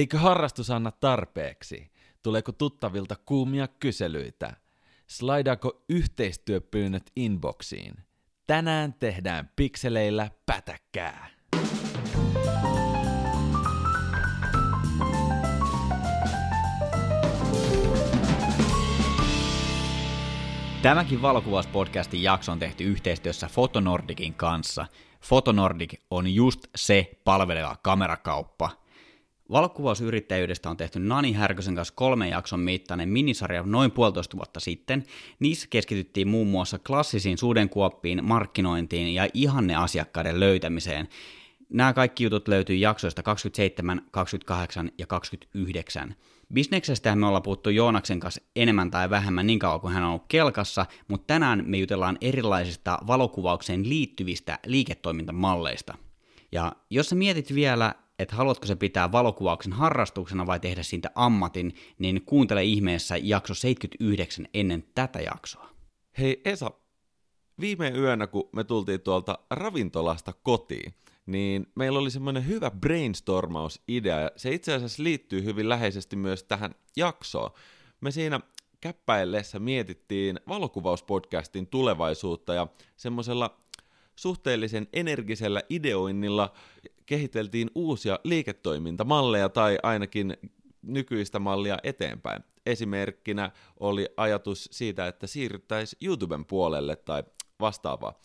Eikö harrastus anna tarpeeksi? Tuleeko tuttavilta kuumia kyselyitä? Slaidaako yhteistyöpyynnöt inboxiin? Tänään tehdään pikseleillä pätäkkää. Tämäkin valokuvauspodcastin jakso on tehty yhteistyössä Fotonordicin kanssa. Fotonordic on just se palveleva kamerakauppa. Valokuvausyrittäjyydestä on tehty Nani Härkösen kanssa kolmen jakson mittainen minisarja noin puolitoista vuotta sitten. Niissä keskityttiin muun muassa klassisiin sudenkuoppiin, markkinointiin ja ihanne asiakkaiden löytämiseen. Nämä kaikki jutut löytyy jaksoista 27, 28 ja 29. Bisneksestä me ollaan puhuttu Joonaksen kanssa enemmän tai vähemmän niin kauan kuin hän on ollut kelkassa, mutta tänään me jutellaan erilaisista valokuvaukseen liittyvistä liiketoimintamalleista. Ja jos sä mietit vielä, että haluatko se pitää valokuvauksen harrastuksena vai tehdä siitä ammatin, niin kuuntele ihmeessä jakso 79 ennen tätä jaksoa. Hei Esa, viime yönä kun me tultiin tuolta ravintolasta kotiin, niin meillä oli semmoinen hyvä brainstormausidea, ja se itse asiassa liittyy hyvin läheisesti myös tähän jaksoon. Me siinä käppäillessä mietittiin valokuvauspodcastin tulevaisuutta ja semmoisella suhteellisen energisellä ideoinnilla kehiteltiin uusia liiketoimintamalleja tai ainakin nykyistä mallia eteenpäin. Esimerkkinä oli ajatus siitä, että siirryttäisiin YouTuben puolelle tai vastaavaa.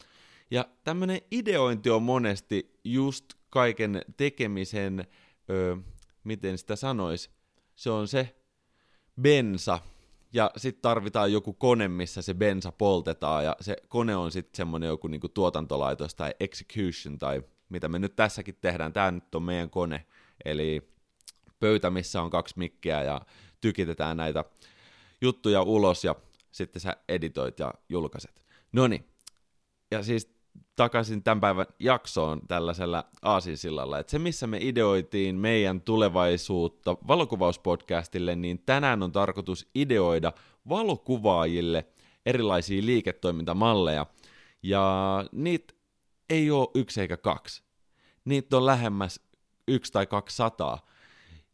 Ja tämmöinen ideointi on monesti just kaiken tekemisen, ö, miten sitä sanois, se on se bensa, ja sitten tarvitaan joku kone, missä se bensa poltetaan, ja se kone on sitten semmoinen joku niinku tuotantolaitos tai execution, tai mitä me nyt tässäkin tehdään, tämä nyt on meidän kone, eli pöytä, missä on kaksi mikkiä, ja tykitetään näitä juttuja ulos, ja sitten sä editoit ja julkaiset. Noni, ja siis takaisin tämän päivän jaksoon tällaisella aasinsillalla, että se missä me ideoitiin meidän tulevaisuutta valokuvauspodcastille, niin tänään on tarkoitus ideoida valokuvaajille erilaisia liiketoimintamalleja, ja niitä ei ole yksi eikä kaksi. Niitä on lähemmäs yksi tai kaksi sataa.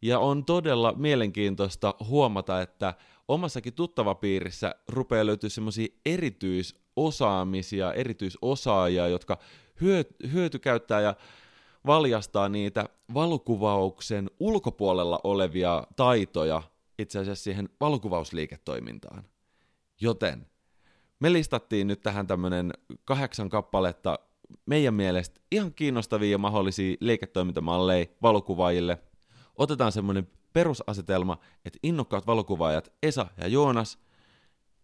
Ja on todella mielenkiintoista huomata, että omassakin tuttavapiirissä rupeaa löytyä semmoisia erityisosaamisia, erityisosaajia, jotka hyötykäyttää ja valjastaa niitä valokuvauksen ulkopuolella olevia taitoja itse asiassa siihen valokuvausliiketoimintaan. Joten me listattiin nyt tähän tämmönen kahdeksan kappaletta meidän mielestä ihan kiinnostavia ja mahdollisia liiketoimintamalleja valokuvaajille. Otetaan semmoinen perusasetelma, että innokkaat valokuvaajat Esa ja Joonas,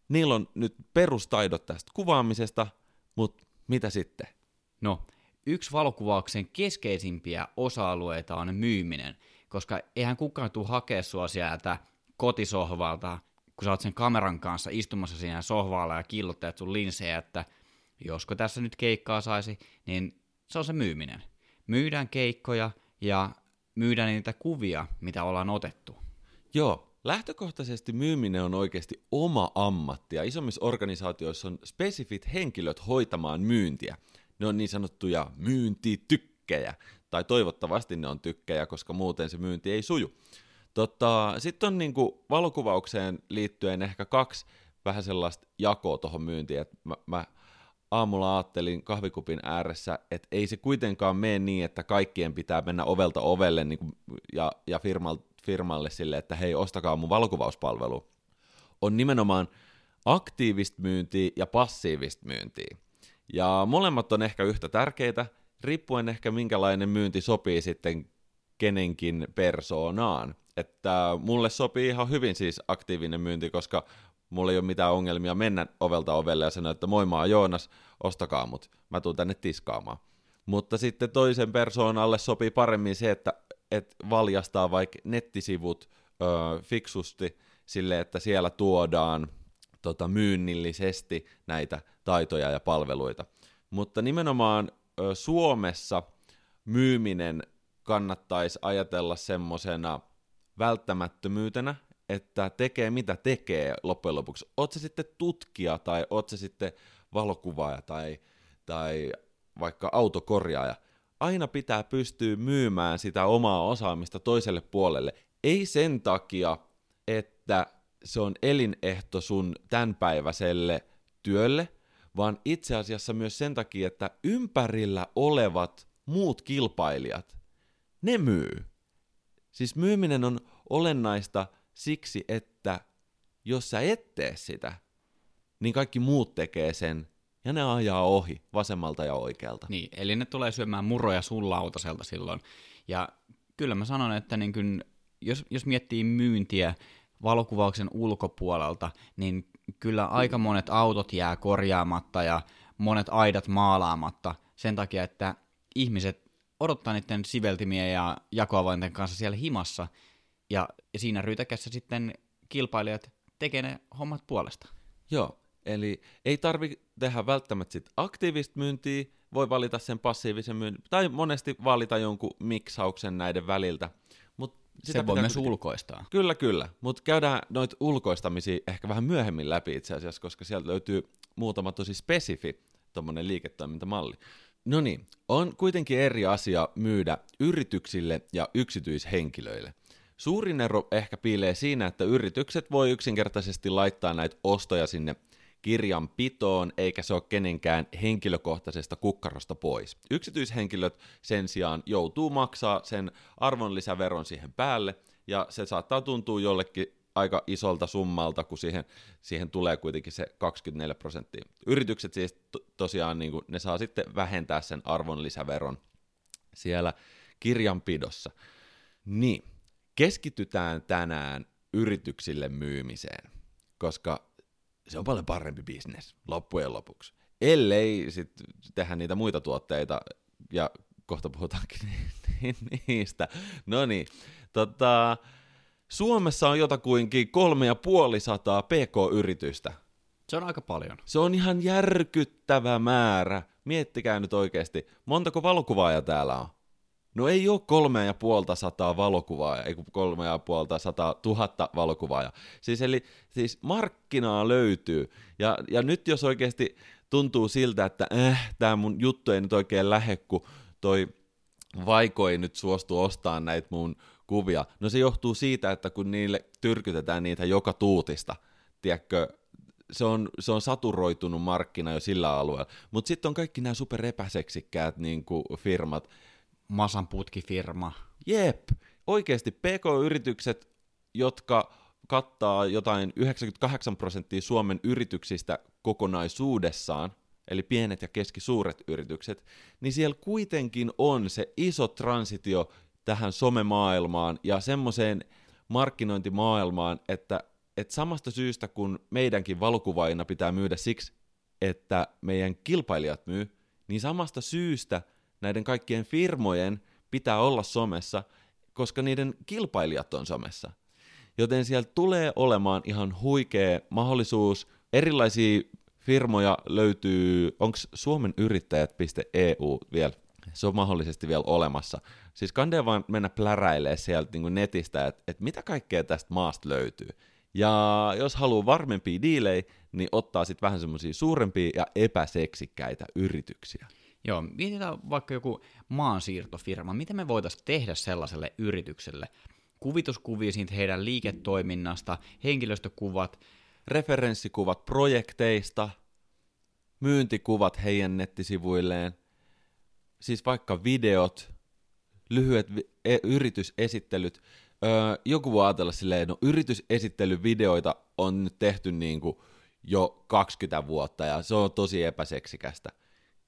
niillä on nyt perustaidot tästä kuvaamisesta, mutta mitä sitten? No, yksi valokuvauksen keskeisimpiä osa-alueita on myyminen, koska eihän kukaan tule hakea sua sieltä kotisohvalta, kun sä oot sen kameran kanssa istumassa siinä sohvalla ja killotteet sun linsejä, että josko tässä nyt keikkaa saisi, niin se on se myyminen. Myydään keikkoja ja myydään niitä kuvia, mitä ollaan otettu. Joo, lähtökohtaisesti myyminen on oikeasti oma ammatti ja isommissa organisaatioissa on spesifit henkilöt hoitamaan myyntiä. Ne on niin sanottuja myyntitykkejä, tai toivottavasti ne on tykkejä, koska muuten se myynti ei suju. Tota, Sitten on niinku valokuvaukseen liittyen ehkä kaksi vähän sellaista jakoa tuohon myyntiin, että mä, mä aamulla ajattelin kahvikupin ääressä, että ei se kuitenkaan mene niin, että kaikkien pitää mennä ovelta ovelle niin kuin, ja, ja firmalle, firmalle sille, että hei, ostakaa mun valokuvauspalvelu. On nimenomaan aktiivista myyntiä ja passiivista myyntiä. Ja molemmat on ehkä yhtä tärkeitä, riippuen ehkä minkälainen myynti sopii sitten kenenkin persoonaan. Että mulle sopii ihan hyvin siis aktiivinen myynti, koska mulla ei ole mitään ongelmia mennä ovelta ovelle ja sanoa, että moi mä oon Joonas, ostakaa mut, mä tuun tänne tiskaamaan. Mutta sitten toisen persoonalle sopii paremmin se, että et valjastaa vaikka nettisivut ö, fiksusti sille, että siellä tuodaan tota, myynnillisesti näitä taitoja ja palveluita. Mutta nimenomaan ö, Suomessa myyminen kannattaisi ajatella semmoisena välttämättömyytenä, että tekee mitä tekee loppujen lopuksi. Oot se sitten tutkija tai oot se sitten valokuvaaja tai, tai vaikka autokorjaaja. aina pitää pystyä myymään sitä omaa osaamista toiselle puolelle. Ei sen takia, että se on elinehto sun tämänpäiväiselle työlle, vaan itse asiassa myös sen takia, että ympärillä olevat muut kilpailijat, ne myy. Siis myyminen on olennaista siksi, että jos sä et tee sitä, niin kaikki muut tekee sen ja ne ajaa ohi vasemmalta ja oikealta. Niin, eli ne tulee syömään muroja sun lautaselta silloin. Ja kyllä mä sanon, että niin kun, jos, jos miettii myyntiä valokuvauksen ulkopuolelta, niin kyllä aika monet autot jää korjaamatta ja monet aidat maalaamatta sen takia, että ihmiset odottaa niiden siveltimien ja jakoavainten kanssa siellä himassa, ja, siinä ryytäkässä sitten kilpailijat tekee ne hommat puolesta. Joo, eli ei tarvi tehdä välttämättä sit aktiivista myyntiä, voi valita sen passiivisen myynnin, tai monesti valita jonkun miksauksen näiden väliltä. Mut sitä Se voi myös kuitenkin... ulkoistaa. Kyllä, kyllä, mutta käydään noita ulkoistamisia ehkä vähän myöhemmin läpi itse asiassa, koska sieltä löytyy muutama tosi spesifi tuommoinen liiketoimintamalli. No niin, on kuitenkin eri asia myydä yrityksille ja yksityishenkilöille. Suurin ero ehkä piilee siinä, että yritykset voi yksinkertaisesti laittaa näitä ostoja sinne kirjanpitoon, eikä se ole kenenkään henkilökohtaisesta kukkarosta pois. Yksityishenkilöt sen sijaan joutuu maksaa sen arvonlisäveron siihen päälle, ja se saattaa tuntua jollekin aika isolta summalta, kun siihen, siihen tulee kuitenkin se 24 prosenttia. Yritykset siis to, tosiaan, niin kuin, ne saa sitten vähentää sen arvonlisäveron siellä kirjanpidossa. Niin, keskitytään tänään yrityksille myymiseen, koska se on paljon parempi bisnes loppujen lopuksi. Ellei sitten tehdä niitä muita tuotteita, ja kohta puhutaankin niistä. No niin, tota, Suomessa on jotakuinkin kolme ja puoli sataa pk-yritystä. Se on aika paljon. Se on ihan järkyttävä määrä. Miettikää nyt oikeasti, montako valokuvaajaa täällä on? No ei ole kolme ja puolta sataa valokuvaajaa, ei kolme ja puolta sataa tuhatta valokuvaajaa. Siis eli siis markkinaa löytyy. Ja, ja nyt jos oikeasti tuntuu siltä, että äh, tämä mun juttu ei nyt oikein lähe, kun toi vaiko ei nyt suostu ostamaan näitä mun kuvia. No se johtuu siitä, että kun niille tyrkytetään niitä joka tuutista, tiedätkö, se on, se on saturoitunut markkina jo sillä alueella. Mutta sitten on kaikki nämä super epäseksikkäät niin firmat. Masan putkifirma. Jep, oikeasti PK-yritykset, jotka kattaa jotain 98 prosenttia Suomen yrityksistä kokonaisuudessaan, eli pienet ja keskisuuret yritykset, niin siellä kuitenkin on se iso transitio tähän somemaailmaan ja semmoiseen markkinointimaailmaan, että, että samasta syystä kun meidänkin valokuvaajina pitää myydä siksi, että meidän kilpailijat myy, niin samasta syystä näiden kaikkien firmojen pitää olla somessa, koska niiden kilpailijat on somessa. Joten sieltä tulee olemaan ihan huikea mahdollisuus. Erilaisia firmoja löytyy, onko Suomen yrittäjät.eu vielä se on mahdollisesti vielä olemassa. Siis kandee vaan mennä pläräilee sieltä niin netistä, että et mitä kaikkea tästä maasta löytyy. Ja jos haluaa varmempia diilejä, niin ottaa sitten vähän semmoisia suurempia ja epäseksikkäitä yrityksiä. Joo, mietitään vaikka joku maansiirtofirma. Miten me voitaisiin tehdä sellaiselle yritykselle? Kuvituskuvia siitä heidän liiketoiminnasta, henkilöstökuvat, referenssikuvat projekteista, myyntikuvat heidän nettisivuilleen – siis vaikka videot, lyhyet vi- e- yritysesittelyt, öö, joku voi ajatella silleen, no yritysesittelyvideoita on nyt tehty niin kuin jo 20 vuotta ja se on tosi epäseksikästä.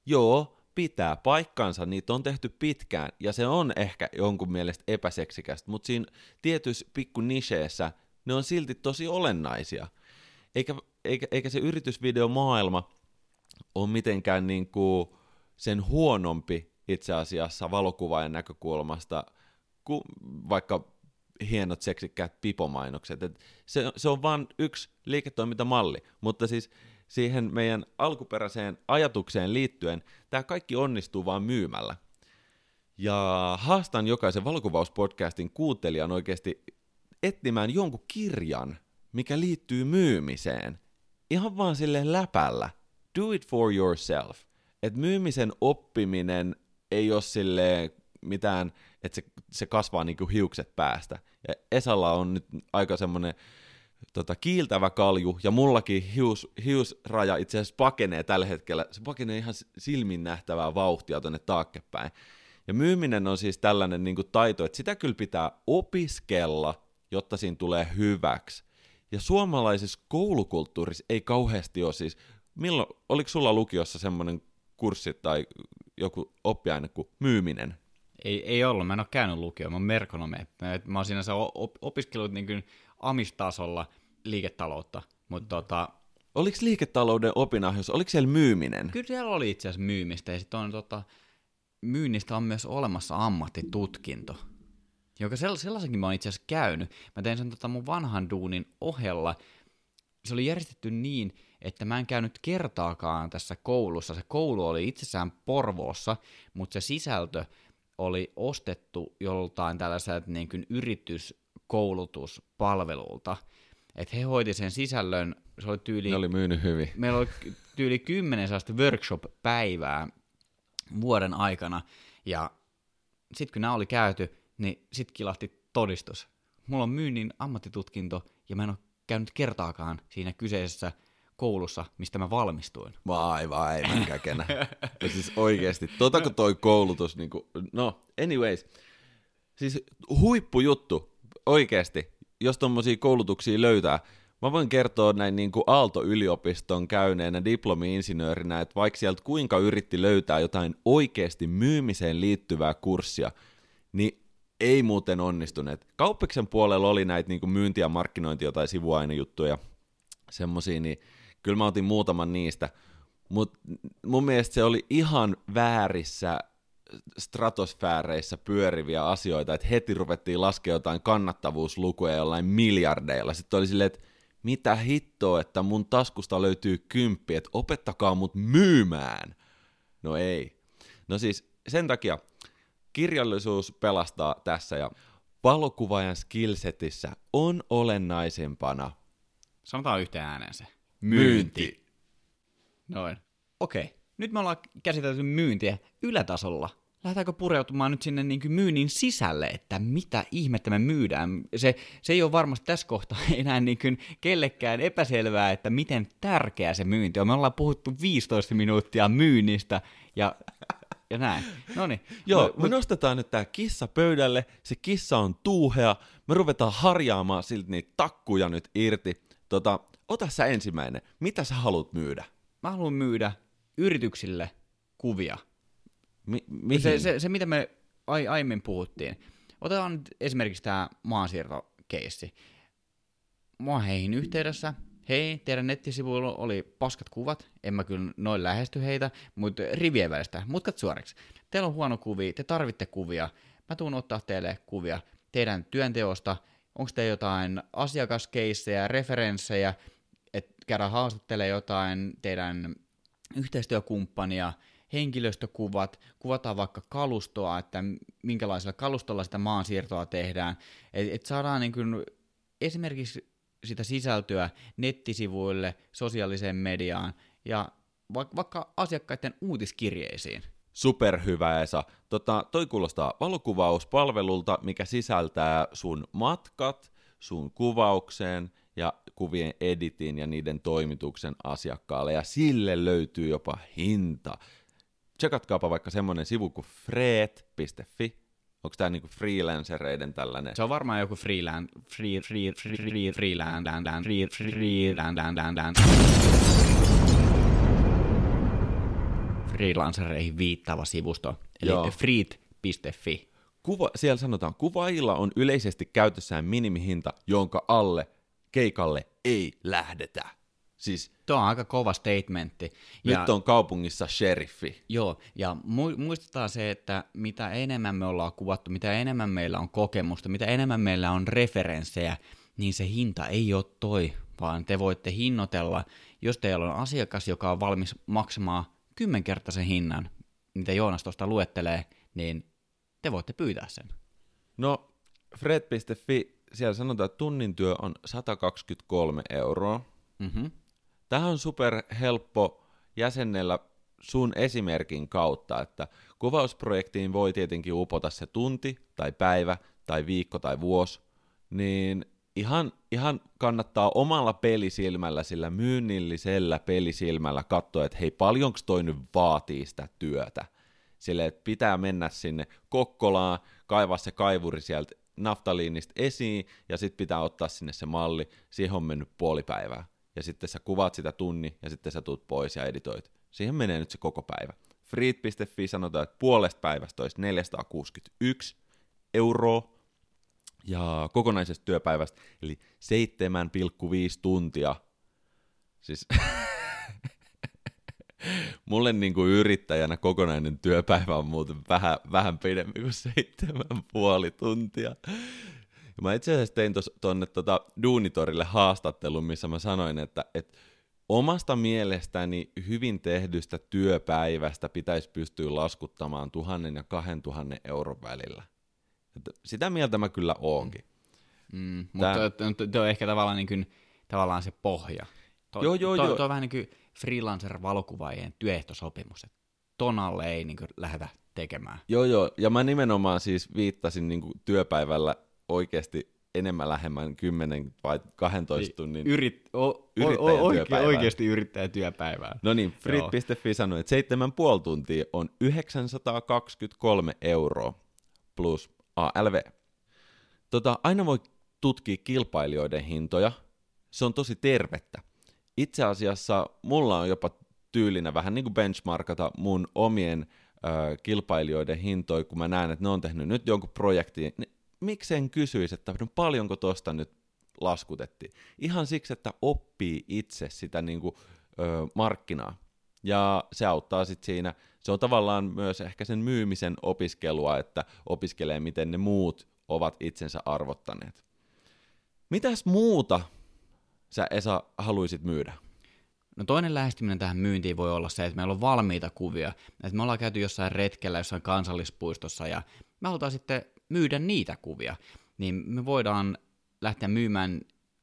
Joo, pitää paikkansa, niitä on tehty pitkään ja se on ehkä jonkun mielestä epäseksikästä, mutta siinä tietyissä pikku nicheessä ne on silti tosi olennaisia. Eikä, eikä, eikä se yritysvideomaailma ole mitenkään niin kuin sen huonompi itse asiassa valokuvaajan näkökulmasta kuin vaikka hienot seksikkäät pipomainokset. Et se, se on vain yksi liiketoimintamalli, mutta siis siihen meidän alkuperäiseen ajatukseen liittyen tämä kaikki onnistuu vain myymällä. Ja haastan jokaisen valokuvauspodcastin kuuntelijan oikeasti etsimään jonkun kirjan, mikä liittyy myymiseen. Ihan vaan sille läpällä. Do it for yourself että myymisen oppiminen ei ole silleen mitään, että se, se kasvaa niinku hiukset päästä. Ja Esalla on nyt aika semmoinen tota, kiiltävä kalju, ja mullakin hius, hiusraja itse asiassa pakenee tällä hetkellä. Se pakenee ihan silmin nähtävää vauhtia tuonne taakkepäin. Ja myyminen on siis tällainen niin kuin taito, että sitä kyllä pitää opiskella, jotta siinä tulee hyväksi. Ja suomalaisessa koulukulttuurissa ei kauheasti ole siis, milloin, oliko sulla lukiossa semmoinen kurssi tai joku oppiaine kuin myyminen? Ei, ei ollut, mä en ole käynyt lukioon, mä oon merkonomi. Mä, mä oon sinänsä op- opiskellut niin kuin amistasolla liiketaloutta, mutta tota... Oliko liiketalouden opinahjossa, oliko siellä myyminen? Kyllä siellä oli itse asiassa myymistä, ja sitten on tota, myynnistä on myös olemassa ammattitutkinto, joka sellaisenkin mä oon itse asiassa käynyt. Mä tein sen tota mun vanhan duunin ohella. Se oli järjestetty niin, että mä en käynyt kertaakaan tässä koulussa. Se koulu oli itsessään Porvoossa, mutta se sisältö oli ostettu joltain tällaiselta niin kuin yrityskoulutuspalvelulta. Että he hoiti sen sisällön, se oli tyyli... Ne oli myynyt hyvin. Meillä oli tyyli kymmenen sellaista workshop-päivää vuoden aikana, ja sitten kun nämä oli käyty, niin sitten kilahti todistus. Mulla on myynnin ammattitutkinto, ja mä en ole käynyt kertaakaan siinä kyseisessä koulussa, mistä mä valmistuin. Vai vai, mä käkenä. ja siis oikeesti, totako toi koulutus, niin kuin, no anyways, siis huippujuttu, oikeesti, jos tommosia koulutuksia löytää, Mä voin kertoa näin niin kuin Aalto-yliopiston käyneenä diplomi-insinöörinä, että vaikka sieltä kuinka yritti löytää jotain oikeasti myymiseen liittyvää kurssia, niin ei muuten onnistuneet. Kauppiksen puolella oli näitä niin kuin myynti- ja markkinointi- tai sivuainejuttuja, semmosia, niin kyllä mä otin muutaman niistä, mutta mun mielestä se oli ihan väärissä stratosfääreissä pyöriviä asioita, että heti ruvettiin laskea jotain kannattavuuslukuja jollain miljardeilla. Sitten oli silleen, että mitä hittoa, että mun taskusta löytyy kymppi, että opettakaa mut myymään. No ei. No siis sen takia kirjallisuus pelastaa tässä ja valokuvaajan skillsetissä on olennaisempana Sanotaan yhteen ääneen se. myynti. Noin. Okei. Okay. Nyt me ollaan käsitelty myyntiä ylätasolla. Lähdetäänkö pureutumaan nyt sinne niin kuin myynnin sisälle, että mitä ihmettä me myydään? Se, se ei ole varmasti tässä kohtaa enää niin kuin kellekään epäselvää, että miten tärkeä se myynti on. Me ollaan puhuttu 15 minuuttia myynnistä ja, ja näin. No niin. Joo, me nostetaan nyt tää kissa pöydälle, se kissa on tuuhea, me ruvetaan harjaamaan siltä niitä takkuja nyt irti. Tota, ota sä ensimmäinen, mitä sä haluat myydä? Mä haluan myydä yrityksille kuvia. Mi- mihin? Se, se, se, mitä me ai, aiemmin puhuttiin. Otetaan nyt esimerkiksi tämä maansiirtokeissi. Oon heihin yhteydessä. Hei, teidän nettisivuilla oli paskat kuvat. En mä kyllä noin lähesty heitä, mutta rivien välistä. Mutkat suoriksi. Teillä on huono kuvi, te tarvitte kuvia. Mä tuun ottaa teille kuvia teidän työnteosta. Onko te jotain asiakaskeissejä, referenssejä, että käydä haastattelemaan jotain teidän yhteistyökumppania, henkilöstökuvat, kuvataan vaikka kalustoa, että minkälaisella kalustolla sitä maansiirtoa tehdään, että et saadaan niin kuin esimerkiksi sitä sisältöä nettisivuille, sosiaaliseen mediaan ja vaikka, vaikka asiakkaiden uutiskirjeisiin. Superhyvä Esa. Tota, toi kuulostaa valokuvauspalvelulta, mikä sisältää sun matkat, sun kuvaukseen ja kuvien editin ja niiden toimituksen asiakkaalle, ja sille löytyy jopa hinta. Tsekatkaapa vaikka semmonen sivu kuin freet.fi. Onko tämä niinku freelancereiden tällainen? Se on varmaan joku freeland, free, free, free, free, land, free, land, land. Freelancereihin viittaava sivusto, eli Joo. freet.fi. Kuva, siellä sanotaan, kuvaajilla on yleisesti käytössään minimihinta, jonka alle keikalle ei lähdetä. Siis Tuo on aika kova statementti. nyt on kaupungissa sheriffi. Joo, ja mu- muistetaan se, että mitä enemmän me ollaan kuvattu, mitä enemmän meillä on kokemusta, mitä enemmän meillä on referenssejä, niin se hinta ei ole toi, vaan te voitte hinnoitella, jos teillä on asiakas, joka on valmis maksamaan kymmenkertaisen hinnan, mitä Joonas tuosta luettelee, niin te voitte pyytää sen. No, fred.fi, siellä sanotaan, että tunnin työ on 123 euroa. Mm-hmm. Tähän on super helppo jäsennellä sun esimerkin kautta, että kuvausprojektiin voi tietenkin upota se tunti tai päivä tai viikko tai vuosi, niin ihan, ihan kannattaa omalla pelisilmällä, sillä myynnillisellä pelisilmällä katsoa, että hei, paljonko toi nyt vaatii sitä työtä. Sille, että pitää mennä sinne Kokkolaan, kaivaa se kaivuri sieltä naftaliinista esiin, ja sitten pitää ottaa sinne se malli, siihen on mennyt puoli päivää. Ja sitten sä kuvaat sitä tunni, ja sitten sä tuut pois ja editoit. Siihen menee nyt se koko päivä. Freet.fi sanotaan, että puolesta päivästä olisi 461 euroa, ja kokonaisesta työpäivästä, eli 7,5 tuntia. Siis mulle niin kuin yrittäjänä kokonainen työpäivä on muuten vähän, vähän pidempi kuin seitsemän puoli tuntia. Ja mä itse asiassa tein tuonne tota Duunitorille haastattelun, missä mä sanoin, että, että omasta mielestäni hyvin tehdystä työpäivästä pitäisi pystyä laskuttamaan tuhannen ja kahden tuhannen euron välillä. Että sitä mieltä mä kyllä oonkin. Mm, mutta tuo on ehkä tavallaan, niin kuin, tavallaan se pohja. To, joo, joo, joo. Tuo on vähän niin kuin freelancer-valokuvaajien työehtosopimus, että tonalle ei niin kuin, lähdetä tekemään. Joo, joo, ja mä nimenomaan siis viittasin niin kuin, työpäivällä oikeasti enemmän lähemmän 10 vai 12 niin, tunnin Yrit, o, o, o, oike, oikeasti yrittäjätyöpäivää. No niin, Frit.fi sanoi, että 7,5 tuntia on 923 euroa plus ALV. Tota, aina voi tutkia kilpailijoiden hintoja. Se on tosi tervettä. Itse asiassa mulla on jopa tyylinä vähän niin kuin benchmarkata mun omien ö, kilpailijoiden hintoja, kun mä näen, että ne on tehnyt nyt jonkun projektin, niin miksen kysyisi, että no paljonko tuosta nyt laskutettiin. Ihan siksi, että oppii itse sitä niin kuin, ö, markkinaa. Ja se auttaa sitten siinä, se on tavallaan myös ehkä sen myymisen opiskelua, että opiskelee, miten ne muut ovat itsensä arvottaneet. Mitäs muuta sä Esa haluaisit myydä? No toinen lähestyminen tähän myyntiin voi olla se, että meillä on valmiita kuvia. Että me ollaan käyty jossain retkellä jossain kansallispuistossa ja me halutaan sitten myydä niitä kuvia. Niin me voidaan lähteä myymään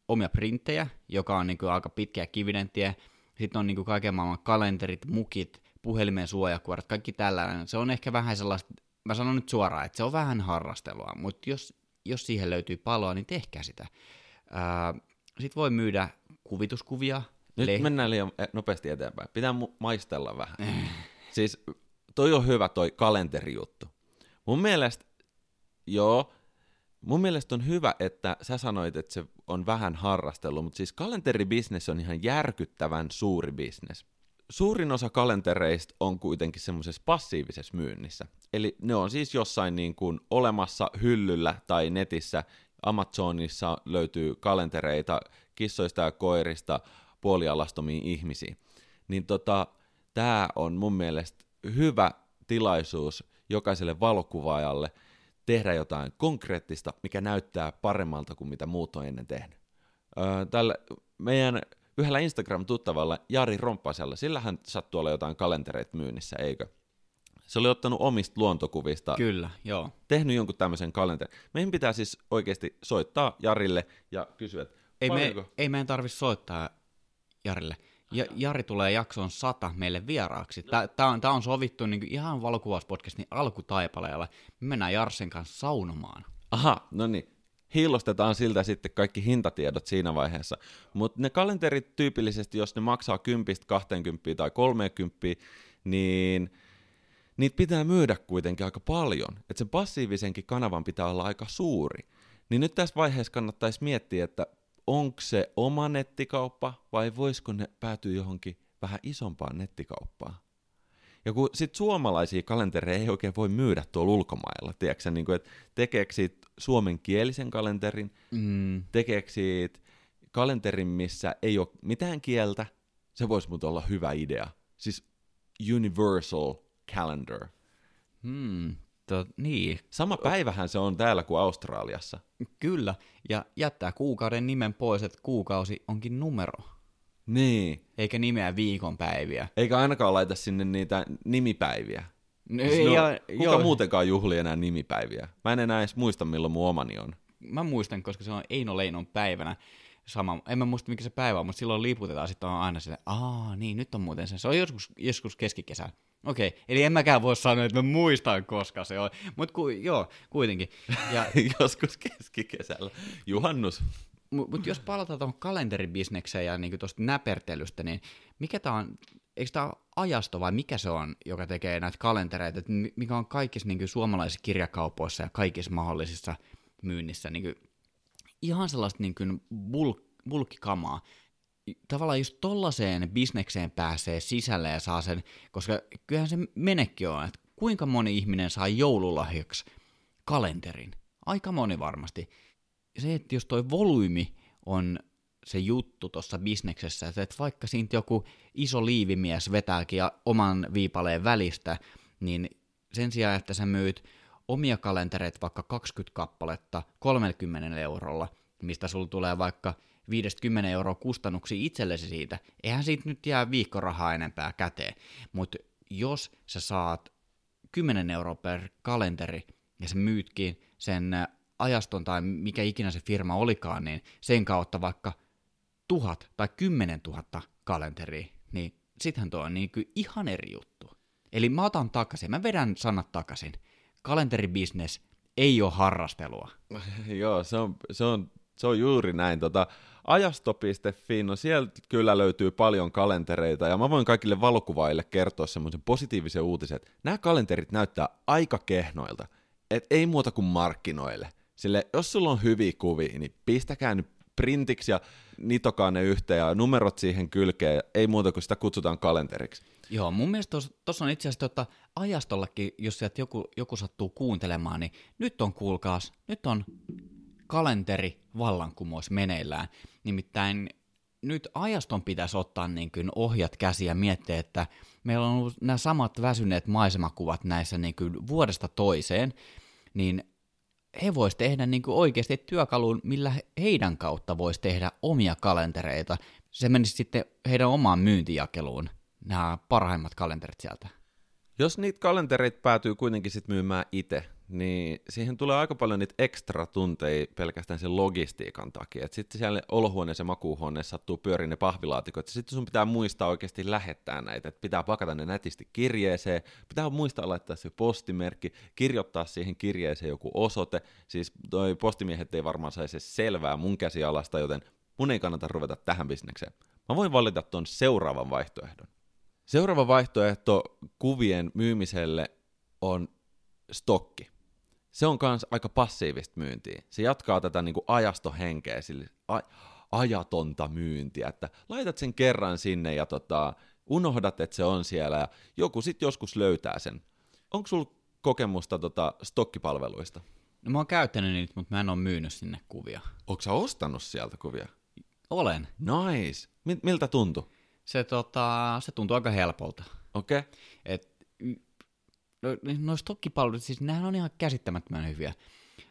omia printtejä, joka on niin kuin aika pitkä ja kivinen tie. Sitten on niin kuin kaiken maailman kalenterit, mukit, puhelimen suojakuoret, kaikki tällainen. Se on ehkä vähän sellaista, mä sanon nyt suoraan, että se on vähän harrastelua, mutta jos, jos siihen löytyy paloa, niin tehkää sitä. Sitten voi myydä kuvituskuvia. Nyt le- mennään liian eh, nopeasti eteenpäin. Pitää maistella vähän. siis toi on hyvä toi kalenterijuttu. Mun mielestä, joo, mun mielestä on hyvä, että sä sanoit, että se on vähän harrastelu, mutta siis kalenteribisnes on ihan järkyttävän suuri bisnes suurin osa kalentereista on kuitenkin semmoisessa passiivisessa myynnissä. Eli ne on siis jossain niin kuin olemassa hyllyllä tai netissä. Amazonissa löytyy kalentereita kissoista ja koirista puolialastomiin ihmisiin. Niin tota, tämä on mun mielestä hyvä tilaisuus jokaiselle valokuvaajalle tehdä jotain konkreettista, mikä näyttää paremmalta kuin mitä muut on ennen tehnyt. Öö, tällä meidän yhdellä Instagram-tuttavalla Jari Romppasella, sillä hän sattuu olla jotain kalentereita myynnissä, eikö? Se oli ottanut omista luontokuvista. Kyllä, joo. Tehnyt jonkun tämmöisen kalenterin. Meidän pitää siis oikeasti soittaa Jarille ja kysyä, että ei, me, ei meidän tarvitse soittaa Jarille. Ja, Jari tulee jaksoon sata meille vieraaksi. Tämä on, tää on sovittu niin ihan valokuvauspodcastin alkutaipaleella. Me mennään Jarsen kanssa saunomaan. Aha, no niin hiilostetaan siltä sitten kaikki hintatiedot siinä vaiheessa. Mutta ne kalenterit tyypillisesti, jos ne maksaa 10, 20 tai 30, niin niitä pitää myydä kuitenkin aika paljon. Että sen passiivisenkin kanavan pitää olla aika suuri. Niin nyt tässä vaiheessa kannattaisi miettiä, että onko se oma nettikauppa vai voisiko ne päätyä johonkin vähän isompaan nettikauppaan. Ja kun sit suomalaisia kalentereja ei oikein voi myydä tuolla ulkomailla, tiedätkö niin että tekeekö siitä suomenkielisen kalenterin, mm. tekeekö siitä kalenterin, missä ei ole mitään kieltä, se voisi mutta olla hyvä idea. Siis universal calendar. Hmm, to, niin. Sama päivähän se on täällä kuin Australiassa. Kyllä, ja jättää kuukauden nimen pois, että kuukausi onkin numero. Niin. Eikä nimeä viikonpäiviä. Eikä ainakaan laita sinne niitä nimipäiviä. No, siis ja, kuka joo. muutenkaan juhli enää nimipäiviä? Mä en enää edes muista, milloin mun omani on. Mä muistan, koska se on Eino Leinon päivänä. sama, en mä muista mikä se päivä on, mutta silloin liputetaan, sitten on aina sille, aa niin, nyt on muuten se, se on joskus, joskus keskikesä. Okei, okay. eli en mäkään voi sanoa, että mä muistan, koska se on, mutta ku, joo, kuitenkin. Ja, joskus keskikesällä, juhannus. Mutta mut jos palataan tuohon kalenteribisnekseen ja niinku tuosta näpertelystä, niin mikä tämä on, eikö tämä ajasto vai mikä se on, joka tekee näitä kalentereita, että mikä on kaikissa niinku suomalaisissa kirjakaupoissa ja kaikissa mahdollisissa myynnissä niinku, ihan sellaista niinku bulk, bulkkikamaa. Tavallaan just tollaiseen bisnekseen pääsee sisälle ja saa sen, koska kyllähän se menekki on, että kuinka moni ihminen saa joululahjaksi kalenterin. Aika moni varmasti. Se, että jos toi volyymi on se juttu tuossa bisneksessä, että vaikka siitä joku iso liivimies vetääkin oman viipaleen välistä, niin sen sijaan, että sä myyt omia kalentereita vaikka 20 kappaletta 30 eurolla, mistä sulla tulee vaikka 50 euroa kustannuksia itsellesi siitä, eihän siitä nyt jää viikkorahaa enempää käteen. Mutta jos sä saat 10 euroa per kalenteri ja sä myytkin sen ajaston tai mikä ikinä se firma olikaan, niin sen kautta vaikka tuhat tai kymmenen tuhatta kalenteria, niin sittenhän tuo on niin kuin ihan eri juttu. Eli mä otan takaisin, mä vedän sanat takaisin. Kalenteribisnes ei ole harrastelua. Joo, se on, se on, se on juuri näin. Tota, ajasto.fi, no sieltä kyllä löytyy paljon kalentereita, ja mä voin kaikille valokuvaille kertoa semmoisen positiivisen uutisen, että nämä kalenterit näyttää aika kehnoilta, et ei muuta kuin markkinoille. Sille, jos sulla on hyviä kuvia, niin pistäkää nyt printiksi ja nitokaa ne yhteen ja numerot siihen kylkeen, ei muuta kuin sitä kutsutaan kalenteriksi. Joo, mun mielestä tuossa on itse asiassa tota, ajastollakin, jos sieltä joku, joku sattuu kuuntelemaan, niin nyt on kuulkaas, nyt on kalenteri vallankumous meneillään. Nimittäin nyt ajaston pitäisi ottaa niin kuin ohjat käsiä ja miettiä, että meillä on ollut nämä samat väsyneet maisemakuvat näissä niin kuin vuodesta toiseen, niin he vois tehdä niin kuin oikeasti työkalun, millä heidän kautta voisi tehdä omia kalentereita. Se menisi sitten heidän omaan myyntijakeluun, nämä parhaimmat kalenterit sieltä. Jos niitä kalentereita päätyy kuitenkin sitten myymään itse, niin siihen tulee aika paljon niitä ekstra tunteja pelkästään sen logistiikan takia. Sitten siellä olohuoneessa ja makuuhuoneessa sattuu pyöriin ne pahvilaatikot, sitten sun pitää muistaa oikeasti lähettää näitä, että pitää pakata ne nätisti kirjeeseen, pitää muistaa laittaa se postimerkki, kirjoittaa siihen kirjeeseen joku osoite, siis toi postimiehet ei varmaan saisi selvää mun käsialasta, joten mun ei kannata ruveta tähän bisnekseen. Mä voin valita tuon seuraavan vaihtoehdon. Seuraava vaihtoehto kuvien myymiselle on stokki se on myös aika passiivista myyntiä. Se jatkaa tätä niin kuin ajastohenkeä, sille a- ajatonta myyntiä, että laitat sen kerran sinne ja tota, unohdat, että se on siellä ja joku sitten joskus löytää sen. Onko sulla kokemusta tota, stokkipalveluista? No mä oon käyttänyt niitä, mutta mä en ole myynyt sinne kuvia. Onko sä ostanut sieltä kuvia? Olen. Nice. Miltä tuntui? Se, tota, se tuntuu aika helpolta. Okei. Okay. Et no, no stokkipalvelut, siis nehän on ihan käsittämättömän hyviä.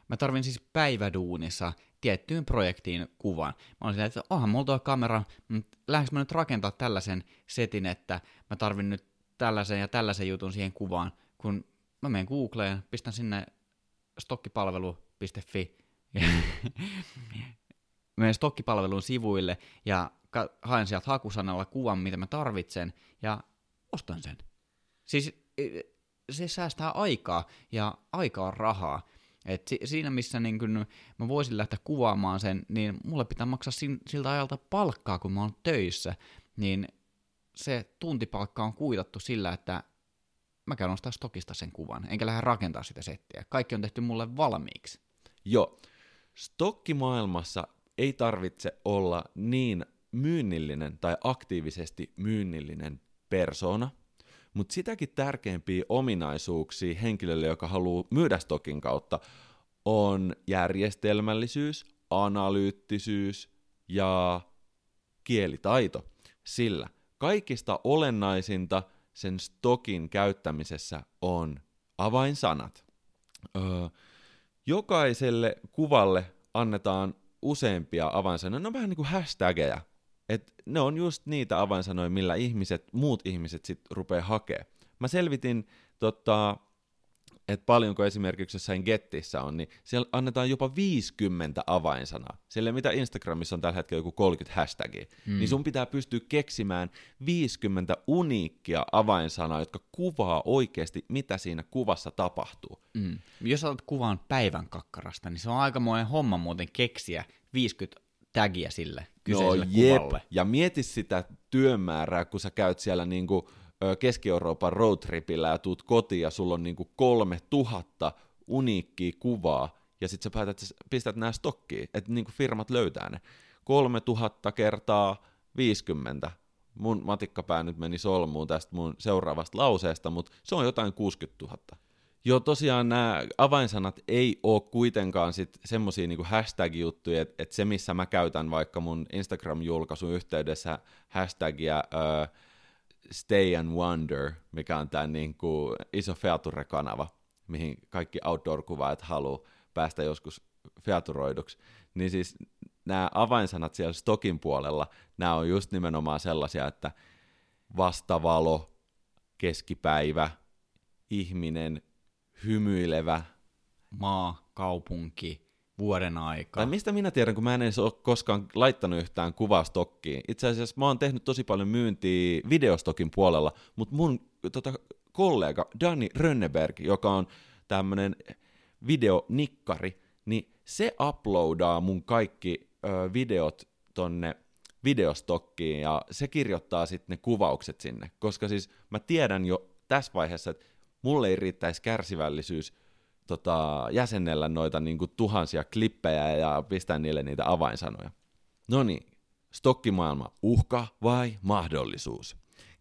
Mä tarvin siis päiväduunissa tiettyyn projektiin kuvan. Mä olin silleen, että onhan mulla tuo kamera, mutta mä nyt rakentaa tällaisen setin, että mä tarvin nyt tällaisen ja tällaisen jutun siihen kuvaan, kun mä menen Googleen, pistän sinne stokkipalvelu.fi, menen stokkipalvelun sivuille ja haen sieltä hakusanalla kuvan, mitä mä tarvitsen, ja ostan sen. Siis se säästää aikaa, ja aika on rahaa. Et si- siinä missä niin kun mä voisin lähteä kuvaamaan sen, niin mulle pitää maksaa sin- siltä ajalta palkkaa, kun mä oon töissä, niin se tuntipalkka on kuitattu sillä, että mä käyn ostaa stokista sen kuvan, enkä lähde rakentaa sitä settiä. Kaikki on tehty mulle valmiiksi. Joo. Stokkimaailmassa ei tarvitse olla niin myynnillinen tai aktiivisesti myynnillinen persona – mutta sitäkin tärkeimpiä ominaisuuksia henkilölle, joka haluaa myydä stokin kautta, on järjestelmällisyys, analyyttisyys ja kielitaito. Sillä kaikista olennaisinta sen stokin käyttämisessä on avainsanat. Öö, jokaiselle kuvalle annetaan useampia avainsanoja, ne on vähän niin kuin hashtageja, et ne on just niitä avainsanoja, millä ihmiset, muut ihmiset sit rupeaa hakee. Mä selvitin tota, että paljonko esimerkiksi jossain Gettissä on, niin siellä annetaan jopa 50 avainsanaa. Sille mitä Instagramissa on tällä hetkellä joku 30 hashtagia, mm. niin sun pitää pystyä keksimään 50 uniikkia avainsanaa, jotka kuvaa oikeasti, mitä siinä kuvassa tapahtuu. Mm. Jos otat kuvan päivän kakkarasta, niin se on aikamoinen homma muuten keksiä 50 tagia sille kyseiselle no, jep. kuvalle. Ja mieti sitä työmäärää, kun sä käyt siellä niinku Keski-Euroopan roadtripillä ja tuut kotiin ja sulla on niinku kolme tuhatta uniikkiä kuvaa, ja sitten sä päätät, että sä pistät nämä stokkiin, että niinku firmat löytää ne. Kolme tuhatta kertaa 50. Mun matikkapää nyt meni solmuun tästä mun seuraavasta lauseesta, mutta se on jotain 60 000. Joo, tosiaan nämä avainsanat ei ole kuitenkaan sit semmosia niinku hashtag-juttuja, että et se missä mä käytän vaikka mun Instagram-julkaisun yhteydessä hashtagia uh, Stay and Wonder, mikä on tämä niinku iso feature-kanava, mihin kaikki outdoor-kuvaajat haluaa päästä joskus featuroiduksi, niin siis nämä avainsanat siellä stokin puolella, nämä on just nimenomaan sellaisia, että vastavalo, keskipäivä, ihminen, hymyilevä. Maa, kaupunki, vuoden aika. Tai mistä minä tiedän, kun mä en edes ole koskaan laittanut yhtään kuvaa stokkiin. Itse asiassa mä oon tehnyt tosi paljon myyntiä videostokin puolella, mutta mun tota, kollega Dani Rönneberg, joka on tämmönen videonikkari, niin se uploadaa mun kaikki ö, videot tonne videostokkiin ja se kirjoittaa sitten ne kuvaukset sinne, koska siis mä tiedän jo tässä vaiheessa, että mulle ei riittäisi kärsivällisyys tota, jäsennellä noita niin kuin tuhansia klippejä ja pistää niille niitä avainsanoja. No niin, stokkimaailma, uhka vai mahdollisuus?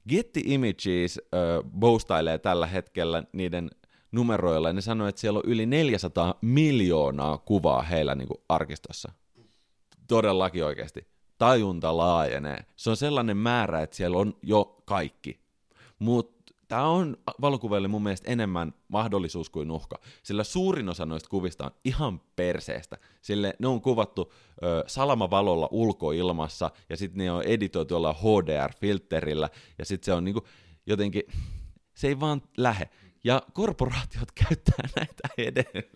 Getty Images äh, boostailee tällä hetkellä niiden numeroilla, ja ne sanoo, että siellä on yli 400 miljoonaa kuvaa heillä niin kuin arkistossa. Todellakin oikeasti. Tajunta laajenee. Se on sellainen määrä, että siellä on jo kaikki. Mutta tämä on valokuville mun mielestä enemmän mahdollisuus kuin uhka, sillä suurin osa noista kuvista on ihan perseestä. Sille ne on kuvattu ö, salamavalolla ulkoilmassa, ja sitten ne on editoitu jollain HDR-filterillä, ja sitten se on niinku jotenkin, se ei vaan lähe. Ja korporaatiot käyttää näitä edelleen.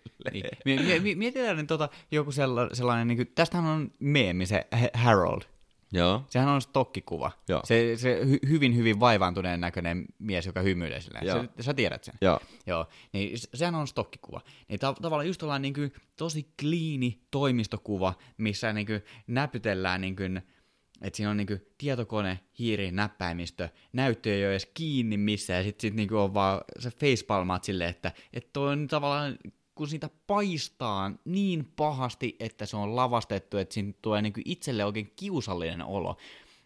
Niin. Mietitään niin tota, joku sellainen, sellainen niin kuin, tästähän on meemi, se Harold, Joo. Sehän on stokkikuva. Joo. Se, se hy, hyvin, hyvin vaivaantuneen näköinen mies, joka hymyilee silleen. Joo. Se, sä tiedät sen. Joo. Joo. Niin sehän on stokkikuva. Niin ta- tavallaan just ollaan niin kuin tosi kliini toimistokuva, missä niin kuin näpytellään niin kuin, että siinä on niinku tietokone, hiiri, näppäimistö, näyttö ei ole edes kiinni missään, ja sitten sit niinku on vaan se facepalmaat silleen, että et toi on tavallaan kun siitä paistaa niin pahasti, että se on lavastettu, että siinä tulee niin itselle oikein kiusallinen olo,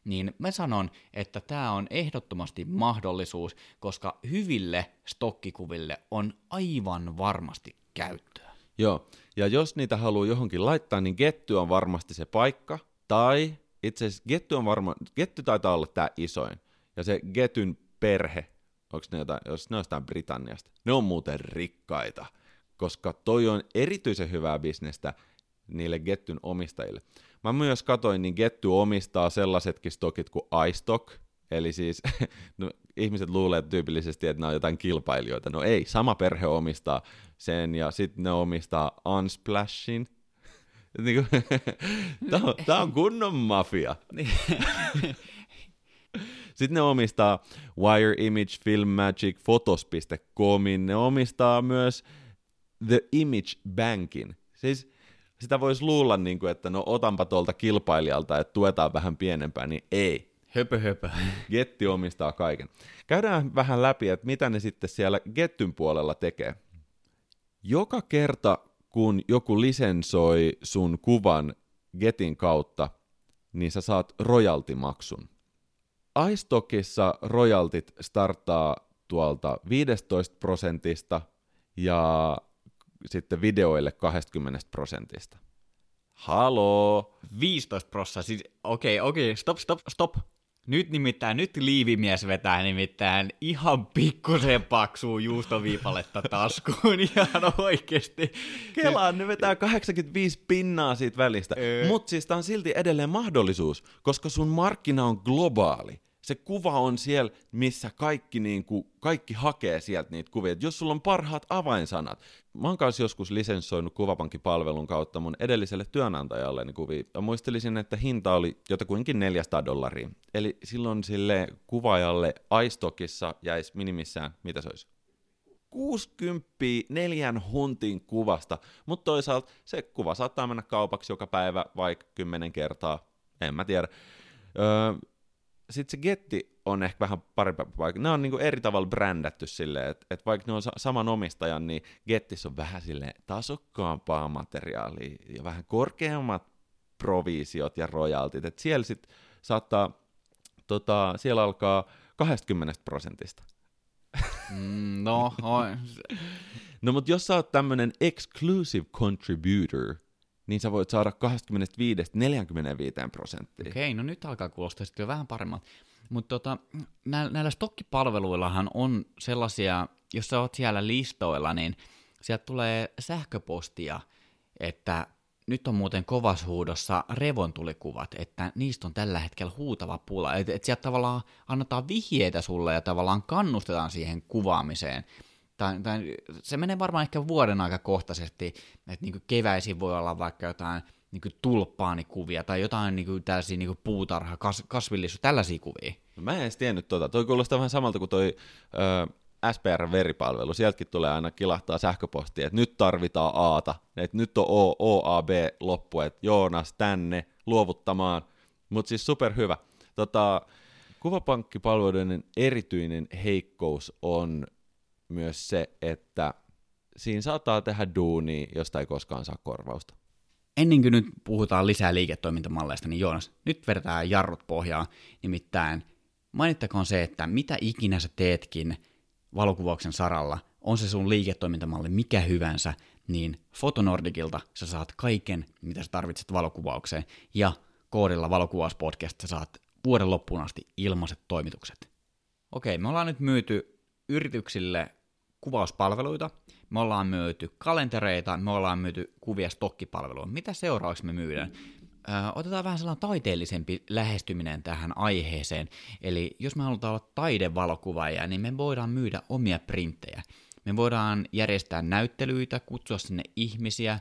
niin mä sanon, että tämä on ehdottomasti mahdollisuus, koska hyville stokkikuville on aivan varmasti käyttöä. Joo, ja jos niitä haluaa johonkin laittaa, niin Getty on varmasti se paikka, tai itse asiassa Getty on varma, Getty taitaa olla tämä isoin, ja se Getyn perhe, onko ne jotain, jos ne on Britanniasta, ne on muuten rikkaita koska toi on erityisen hyvää bisnestä niille Gettyn omistajille. Mä myös katoin, niin Getty omistaa sellaisetkin stokit kuin iStock, eli siis no, ihmiset luulee tyypillisesti, että ne on jotain kilpailijoita. No ei, sama perhe omistaa sen, ja sitten ne omistaa Unsplashin, niin Tämä on kunnon mafia. Sitten ne omistaa Wire Image, Film Magic, Photos.comin, ne omistaa myös The Image Bankin. Siis sitä voisi luulla, niin kuin, että no otanpa tuolta kilpailijalta, että tuetaan vähän pienempää, niin ei. Höpö höpö. Getti omistaa kaiken. Käydään vähän läpi, että mitä ne sitten siellä Gettyn puolella tekee. Joka kerta, kun joku lisensoi sun kuvan Getin kautta, niin sä saat royaltimaksun. iStockissa royaltit starttaa tuolta 15 prosentista ja sitten videoille 20 prosentista. Haloo! 15 prosenttia, siis okei, okay, okei, okay, stop, stop, stop. Nyt nimittäin, nyt liivimies vetää nimittäin ihan pikkusen paksuu juustoviipaletta taskuun ihan oikeesti. Kelaan, ne vetää 85 pinnaa siitä välistä. Mutta siis tämä on silti edelleen mahdollisuus, koska sun markkina on globaali. Se se kuva on siellä, missä kaikki, niin kuin, kaikki hakee sieltä niitä kuvia. Et jos sulla on parhaat avainsanat. Mä oon kanssa joskus lisenssoinut kuvapankkipalvelun kautta mun edelliselle työnantajalle niin kuvia. Ja muistelisin, että hinta oli jotakuinkin 400 dollaria. Eli silloin sille kuvaajalle iStockissa jäisi minimissään, mitä se olisi? 60 neljän huntin kuvasta, mutta toisaalta se kuva saattaa mennä kaupaksi joka päivä vaikka kymmenen kertaa, en mä tiedä. Öö, Sitten se Getti on ehkä vähän parempi paikka. Ne on niinku eri tavalla brändätty silleen, että et vaikka ne on sa- saman omistajan, niin Gettissä on vähän sille tasokkaampaa materiaalia ja vähän korkeammat provisiot ja royaltit. Et siellä sit saattaa, tota, siellä alkaa 20 prosentista. Mm, no, oi. No mutta jos sä oot tämmönen exclusive contributor, niin sä voit saada 25-45 prosenttia. Okei, no nyt alkaa kuulostaa sitten jo vähän paremmalta. Mutta tota, näillä, näillä stokkipalveluillahan on sellaisia, jos sä oot siellä listoilla, niin sieltä tulee sähköpostia, että nyt on muuten kovashuudossa revontulikuvat, että niistä on tällä hetkellä huutava pula. Että et sieltä tavallaan annetaan vihjeitä sulle ja tavallaan kannustetaan siihen kuvaamiseen. Tai, tai se menee varmaan ehkä vuoden aika kohtaisesti, että niinku keväisin voi olla vaikka jotain niinku tulppaanikuvia tai jotain niinku tällaisia niinku puutarha, kas, kasvillisuus, tällaisia kuvia. No, mä en edes tiennyt tota. Toi kuulostaa vähän samalta kuin toi ö, SPR-veripalvelu. Sieltäkin tulee aina kilahtaa sähköpostia, että nyt tarvitaan Aata, että nyt on OAB loppu, että Joonas tänne luovuttamaan. Mutta siis superhyvä. Tota, kuvapankkipalveluiden erityinen heikkous on myös se, että siinä saattaa tehdä duunia, josta ei koskaan saa korvausta. Ennen kuin nyt puhutaan lisää liiketoimintamalleista, niin Joonas, nyt vedetään jarrut pohjaan. Nimittäin mainittakoon se, että mitä ikinä sä teetkin valokuvauksen saralla, on se sun liiketoimintamalli mikä hyvänsä, niin Fotonordicilta sä saat kaiken, mitä sä tarvitset valokuvaukseen, ja koodilla valokuvauspodcast sä saat vuoden loppuun asti ilmaiset toimitukset. Okei, me ollaan nyt myyty yrityksille kuvauspalveluita, me ollaan myyty kalentereita, me ollaan myyty kuvia stokkipalvelua. Mitä seuraavaksi me myydään? Ö, otetaan vähän sellainen taiteellisempi lähestyminen tähän aiheeseen. Eli jos me halutaan olla taidevalokuvaajia, niin me voidaan myydä omia printtejä. Me voidaan järjestää näyttelyitä, kutsua sinne ihmisiä.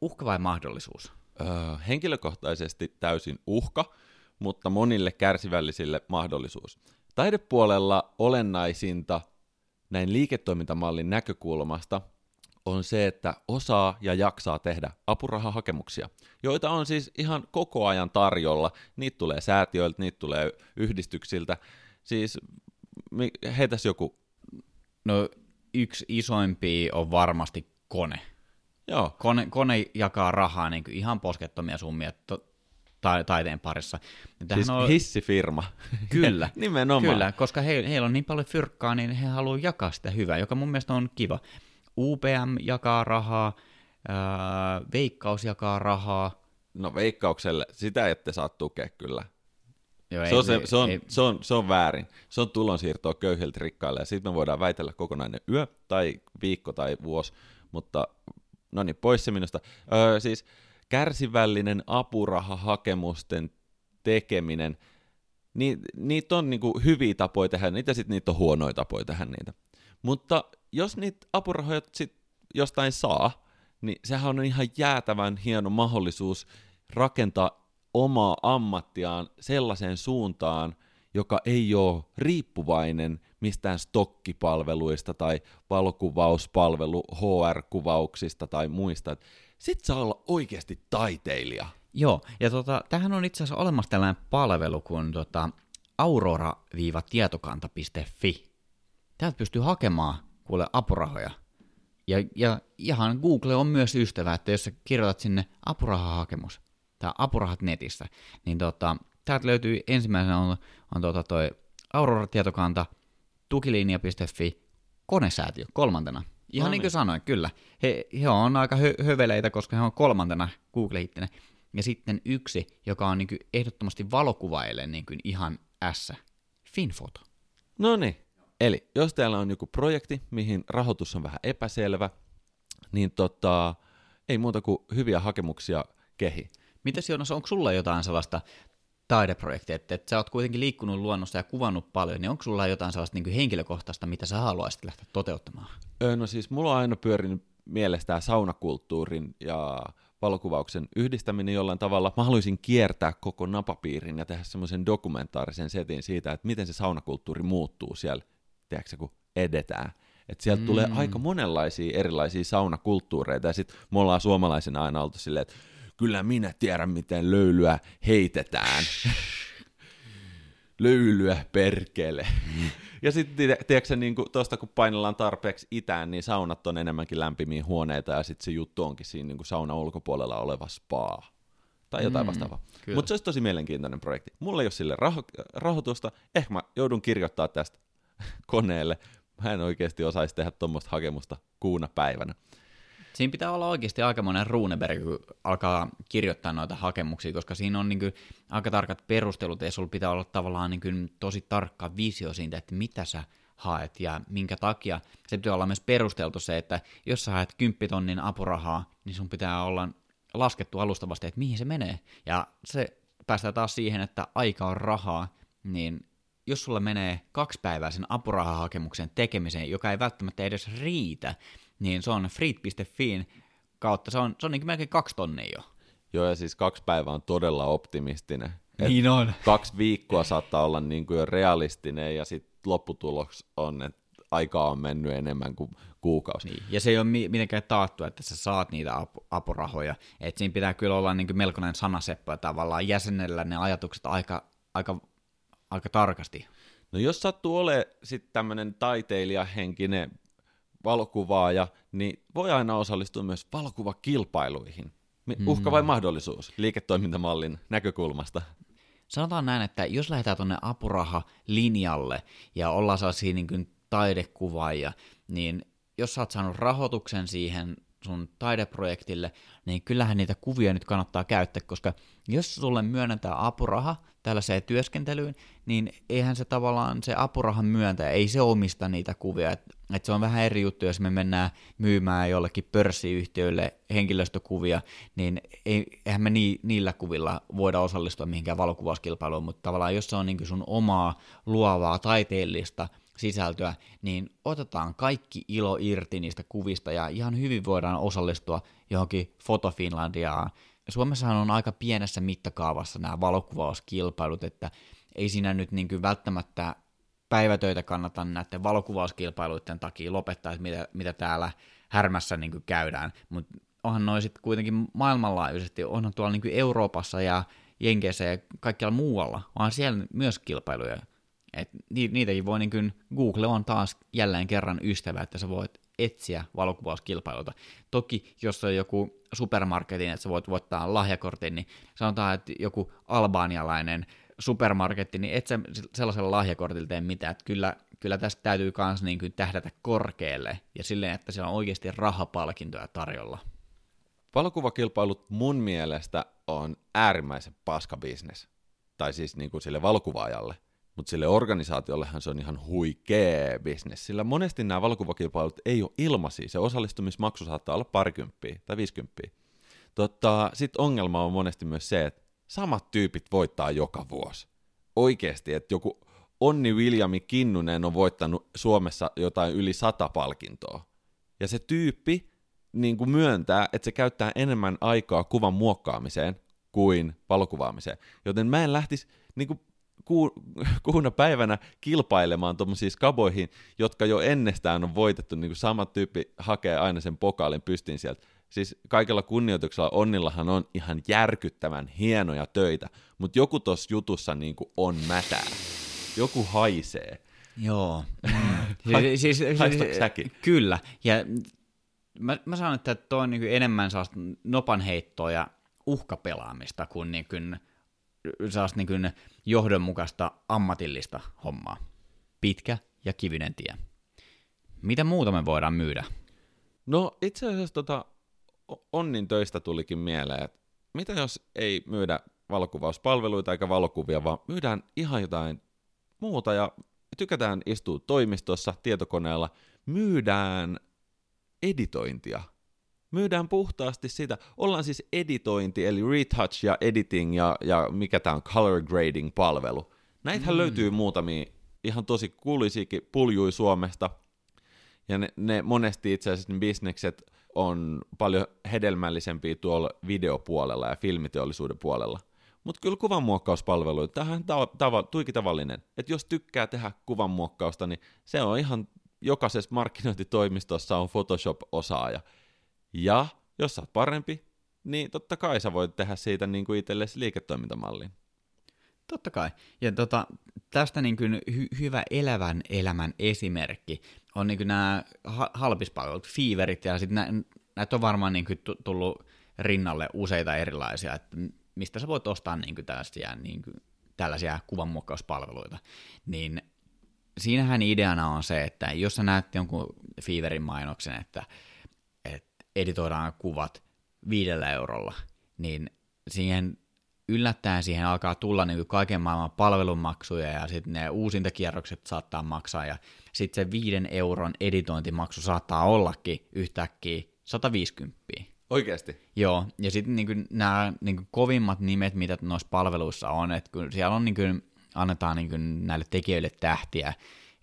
Uhka vai mahdollisuus? Öö, henkilökohtaisesti täysin uhka, mutta monille kärsivällisille mahdollisuus. Taidepuolella olennaisinta näin liiketoimintamallin näkökulmasta on se, että osaa ja jaksaa tehdä apurahahakemuksia, joita on siis ihan koko ajan tarjolla. Niitä tulee säätiöiltä, niitä tulee yhdistyksiltä. Siis heitäs joku. No yksi isoimpia on varmasti kone. Joo, Kone, kone jakaa rahaa niin kuin ihan poskettomia summia to, ta, taiteen parissa. Ja tämähän siis on- hissifirma. Kyllä. Nimenomaan. Kyllä, koska he, heillä on niin paljon fyrkkaa, niin he haluaa jakaa sitä hyvää, joka mun mielestä on kiva. UPM jakaa rahaa, ää, Veikkaus jakaa rahaa. No veikkaukselle, sitä ette saa tukea kyllä. Joo, Se on, se, se, on, ei, se, on, se on väärin. Se on tulonsiirtoa köyhiltä rikkaille ja sitten me voidaan väitellä kokonainen yö tai viikko tai vuosi, mutta no niin, pois se minusta. Öö, siis kärsivällinen apurahahakemusten tekeminen, ni, niitä on niinku hyviä tapoja tehdä niitä sitten niitä on huonoja tapoja tehdä niitä. Mutta jos niitä apurahoja sit jostain saa, niin sehän on ihan jäätävän hieno mahdollisuus rakentaa omaa ammattiaan sellaiseen suuntaan, joka ei ole riippuvainen mistään stokkipalveluista tai valokuvauspalvelu HR-kuvauksista tai muista. Sitten saa olla oikeasti taiteilija. Joo, ja tota, tähän on itse asiassa olemassa tällainen palvelu kuin tota, aurora-tietokanta.fi. Täältä pystyy hakemaan kuule apurahoja. Ja, ja ihan Google on myös ystävä, että jos sä kirjoitat sinne apurahahakemus tai apurahat netissä, niin tota, täältä löytyy ensimmäisenä on, on tota toi Aurora-tietokanta, tukilinja.fi, konesäätiö kolmantena. Ihan No niin kuin niin. sanoin, kyllä. He, he on aika hö- höveleitä, koska he on kolmantena Google-hittinen. Ja sitten yksi, joka on niin kuin ehdottomasti valokuvaille niin kuin ihan S. Finfoto. No niin. Eli jos teillä on joku projekti, mihin rahoitus on vähän epäselvä, niin tota, ei muuta kuin hyviä hakemuksia kehi. Mitäs Joonas, onko sulla jotain sellaista taideprojekti, että, että sä oot kuitenkin liikkunut luonnossa ja kuvannut paljon, niin onko sulla jotain sellaista niin henkilökohtaista, mitä sä haluaisit lähteä toteuttamaan? No siis mulla on aina pyörinyt mielessä tämä saunakulttuurin ja valokuvauksen yhdistäminen jollain tavalla. Mä haluaisin kiertää koko napapiirin ja tehdä semmoisen dokumentaarisen setin siitä, että miten se saunakulttuuri muuttuu siellä, tiedätkö, kun edetään. Että sieltä mm. tulee aika monenlaisia erilaisia saunakulttuureita, ja sitten me ollaan suomalaisena aina oltu silleen, että kyllä minä tiedän, miten löylyä heitetään. löylyä perkele. Ja sitten, tiedätkö niin tuosta kun painellaan tarpeeksi itään, niin saunat on enemmänkin lämpimiä huoneita, ja sitten se juttu onkin siinä niin kuin sauna ulkopuolella oleva spa. Tai jotain mm, vastaavaa. Mutta se olisi tosi mielenkiintoinen projekti. Mulla ei ole sille raho- rahoitusta. Ehkä mä joudun kirjoittaa tästä koneelle. Mä en oikeasti osaisi tehdä tuommoista hakemusta kuuna päivänä. Siinä pitää olla oikeasti aika monen Runeberg, kun alkaa kirjoittaa noita hakemuksia, koska siinä on niin kuin aika tarkat perustelut, ja sulla pitää olla tavallaan niin kuin tosi tarkka visio siitä, että mitä sä haet ja minkä takia. Se pitää olla myös perusteltu se, että jos sä haet 10 tonnin apurahaa, niin sun pitää olla laskettu alustavasti, että mihin se menee. Ja se päästään taas siihen, että aika on rahaa, niin jos sulla menee kaksi päivää sen apurahahakemuksen tekemiseen, joka ei välttämättä edes riitä, niin se on freet.fiin kautta, se on, se on niin melkein kaksi tonnia jo. Joo, ja siis kaksi päivää on todella optimistinen. Et niin on. Kaksi viikkoa saattaa olla niin kuin jo realistinen, ja sitten lopputulos on, että aikaa on mennyt enemmän kuin kuukausi. Niin. Ja se ei ole mitenkään taattu, että sä saat niitä ap- apurahoja. Et siinä pitää kyllä olla niin kuin melkoinen sanaseppä tavallaan jäsenellä ne ajatukset aika, aika, aika tarkasti. No jos sattuu olemaan sitten tämmöinen taiteilijahenkinen valokuvaaja, niin voi aina osallistua myös valokuvakilpailuihin. Uhka vai mm. mahdollisuus liiketoimintamallin näkökulmasta? Sanotaan näin, että jos lähdetään tuonne apuraha-linjalle ja ollaan sellaisia niin kuin taidekuvaajia, niin jos sä oot saanut rahoituksen siihen sun taideprojektille, niin kyllähän niitä kuvia nyt kannattaa käyttää, koska jos sulle myönnetään apuraha tällaiseen työskentelyyn, niin eihän se tavallaan se apurahan myöntäjä, ei se omista niitä kuvia. Et, et se on vähän eri juttu, jos me mennään myymään jollekin pörssiyhtiöille henkilöstökuvia, niin ei, eihän me ni, niillä kuvilla voida osallistua mihinkään valokuvauskilpailuun, mutta tavallaan jos se on niin sun omaa luovaa taiteellista sisältöä, niin otetaan kaikki ilo irti niistä kuvista ja ihan hyvin voidaan osallistua johonkin Foto Finlandiaan. Suomessahan on aika pienessä mittakaavassa nämä valokuvauskilpailut, että ei siinä nyt niin välttämättä päivätöitä kannata näiden valokuvauskilpailuiden takia lopettaa, että mitä, mitä täällä härmässä niin käydään, mutta onhan noin sitten kuitenkin maailmanlaajuisesti, onhan tuolla niin Euroopassa ja Jenkeissä ja kaikkialla muualla, onhan siellä myös kilpailuja, et niitäkin voi, niin kuin, Google on taas jälleen kerran ystävä, että sä voit etsiä valokuvauskilpailuita. Toki, jos on joku supermarketin, että sä voit voittaa lahjakortin, niin sanotaan, että joku albaanialainen supermarketti, niin et sä sellaisella lahjakortilla tee mitään. Että kyllä, kyllä tästä täytyy myös niin kuin tähdätä korkealle ja silleen, että siellä on oikeasti rahapalkintoja tarjolla. Valokuvakilpailut mun mielestä on äärimmäisen paska bisnes. Tai siis niin kuin sille valokuvaajalle – mutta sille organisaatiollehan se on ihan huikee bisnes, sillä monesti nämä valokuvakilpailut ei ole ilmaisia. Se osallistumismaksu saattaa olla parikymppiä tai viisikymppiä. Totta, Sitten ongelma on monesti myös se, että samat tyypit voittaa joka vuosi. Oikeasti, että joku Onni Viljami Kinnunen on voittanut Suomessa jotain yli sata palkintoa. Ja se tyyppi niin kuin myöntää, että se käyttää enemmän aikaa kuvan muokkaamiseen kuin valokuvaamiseen. Joten mä en lähtisi niin kuin ku, kuuna päivänä kilpailemaan tuommoisiin skaboihin, jotka jo ennestään on voitettu, niin kuin sama tyyppi hakee aina sen pokaalin pystin sieltä. Siis kaikella kunnioituksella Onnillahan on ihan järkyttävän hienoja töitä, mutta joku tuossa jutussa niin kuin on mätää. Joku haisee. Joo. Mm. siis, siis, siis, säkin? Kyllä. Ja mä, mä sanon, että tuo on niin enemmän sellaista nopanheittoa ja uhkapelaamista kuin, niin kuin sellaista niin kuin johdonmukaista ammatillista hommaa. Pitkä ja kivinen tie. Mitä muuta me voidaan myydä? No itse asiassa tota, Onnin töistä tulikin mieleen, että mitä jos ei myydä valokuvauspalveluita eikä valokuvia, vaan myydään ihan jotain muuta ja tykätään istua toimistossa, tietokoneella, myydään editointia. myydään puhtaasti sitä. Ollaan siis editointi, eli retouch ja editing ja, ja mikä tämä on, color grading palvelu. Näitähän mm. löytyy muutamia ihan tosi kuuluisiakin puljui Suomesta, ja ne, ne monesti itse asiassa ne bisnekset on paljon hedelmällisempiä tuolla videopuolella ja filmiteollisuuden puolella. Mutta kyllä kuvanmuokkauspalveluita, tämähän on tava, tuiki tavallinen, että jos tykkää tehdä kuvanmuokkausta, niin se on ihan jokaisessa markkinointitoimistossa on Photoshop-osaaja. Ja jos sä oot parempi, niin totta kai sä voit tehdä siitä niin kuin itsellesi liiketoimintamallin. Totta kai. Ja tota, tästä niin kuin hy- hyvä elävän elämän esimerkki on niin nämä ha- halpispalvelut, Feverit, ja sitten nä- näitä on varmaan niin kuin tullut rinnalle useita erilaisia, että mistä sä voit ostaa niin kuin tällaisia, niin kuin, tällaisia kuvanmuokkauspalveluita. Niin siinähän ideana on se, että jos sä näet jonkun Feverin mainoksen, että, että editoidaan kuvat viidellä eurolla, niin siihen yllättäen siihen alkaa tulla niin kaiken maailman palvelumaksuja ja sitten ne uusintakierrokset saattaa maksaa ja sitten se viiden euron editointimaksu saattaa ollakin yhtäkkiä 150. Oikeasti? Joo, ja sitten niin nämä niin kovimmat nimet, mitä noissa palveluissa on, että kun siellä on niin kuin, annetaan niin näille tekijöille tähtiä,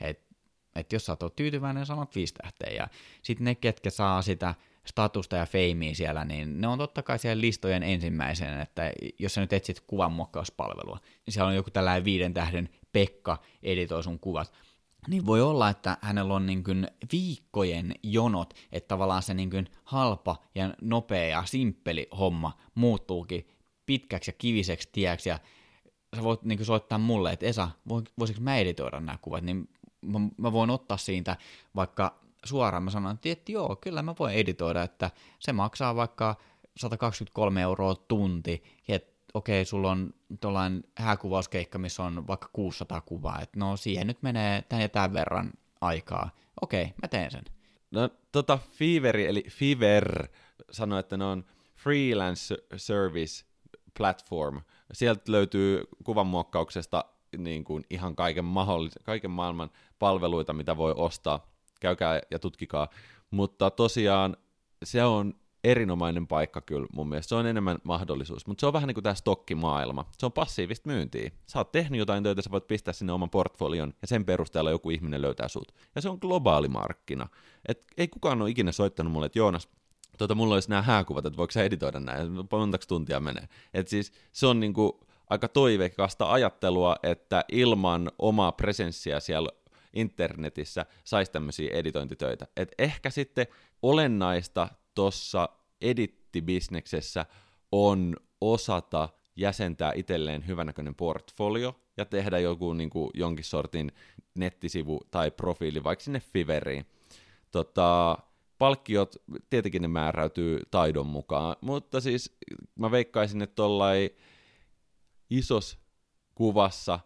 että et jos sä oot tyytyväinen, sanot viisi tähteä, ja sitten ne, ketkä saa sitä statusta ja feimiä siellä, niin ne on totta kai siellä listojen ensimmäisenä, että jos sä nyt etsit kuvanmuokkauspalvelua, niin siellä on joku tällainen viiden tähden Pekka editoi sun kuvat, niin voi olla, että hänellä on niin kuin viikkojen jonot, että tavallaan se niin kuin halpa ja nopea ja simppeli homma muuttuukin pitkäksi ja kiviseksi tieksi, ja sä voit niin kuin soittaa mulle, että Esa, voisiko mä editoida nämä kuvat, niin mä voin ottaa siitä vaikka suoraan mä sanoin, että joo, kyllä mä voin editoida, että se maksaa vaikka 123 euroa tunti, että okei, sulla on tuollainen hääkuvauskeikka, missä on vaikka 600 kuvaa, että no siihen nyt menee tämän ja tämän verran aikaa. Okei, mä teen sen. No tota Fiveri, eli Fiver sanoi, että ne on freelance service platform. Sieltä löytyy kuvanmuokkauksesta niin kuin ihan kaiken, mahdollis- kaiken maailman palveluita, mitä voi ostaa käykää ja tutkikaa. Mutta tosiaan se on erinomainen paikka kyllä mun mielestä. Se on enemmän mahdollisuus, mutta se on vähän niin kuin tämä stokkimaailma. Se on passiivista myyntiä. Sä oot tehnyt jotain töitä, sä voit pistää sinne oman portfolion ja sen perusteella joku ihminen löytää sut. Ja se on globaali markkina. Et ei kukaan ole ikinä soittanut mulle, että Joonas, tuota, mulla olisi nämä hääkuvat, että voiko sä editoida näin, montako tuntia menee. Et siis se on niinku aika toiveikasta ajattelua, että ilman omaa presenssiä siellä internetissä saisi tämmöisiä editointitöitä. Et ehkä sitten olennaista tuossa edittibisneksessä on osata jäsentää itselleen hyvänäköinen portfolio ja tehdä joku niin kuin, jonkin sortin nettisivu tai profiili vaikka sinne Fiveriin. Tota, palkkiot, tietenkin ne määräytyy taidon mukaan, mutta siis mä veikkaisin, että tuollain isos kuvassa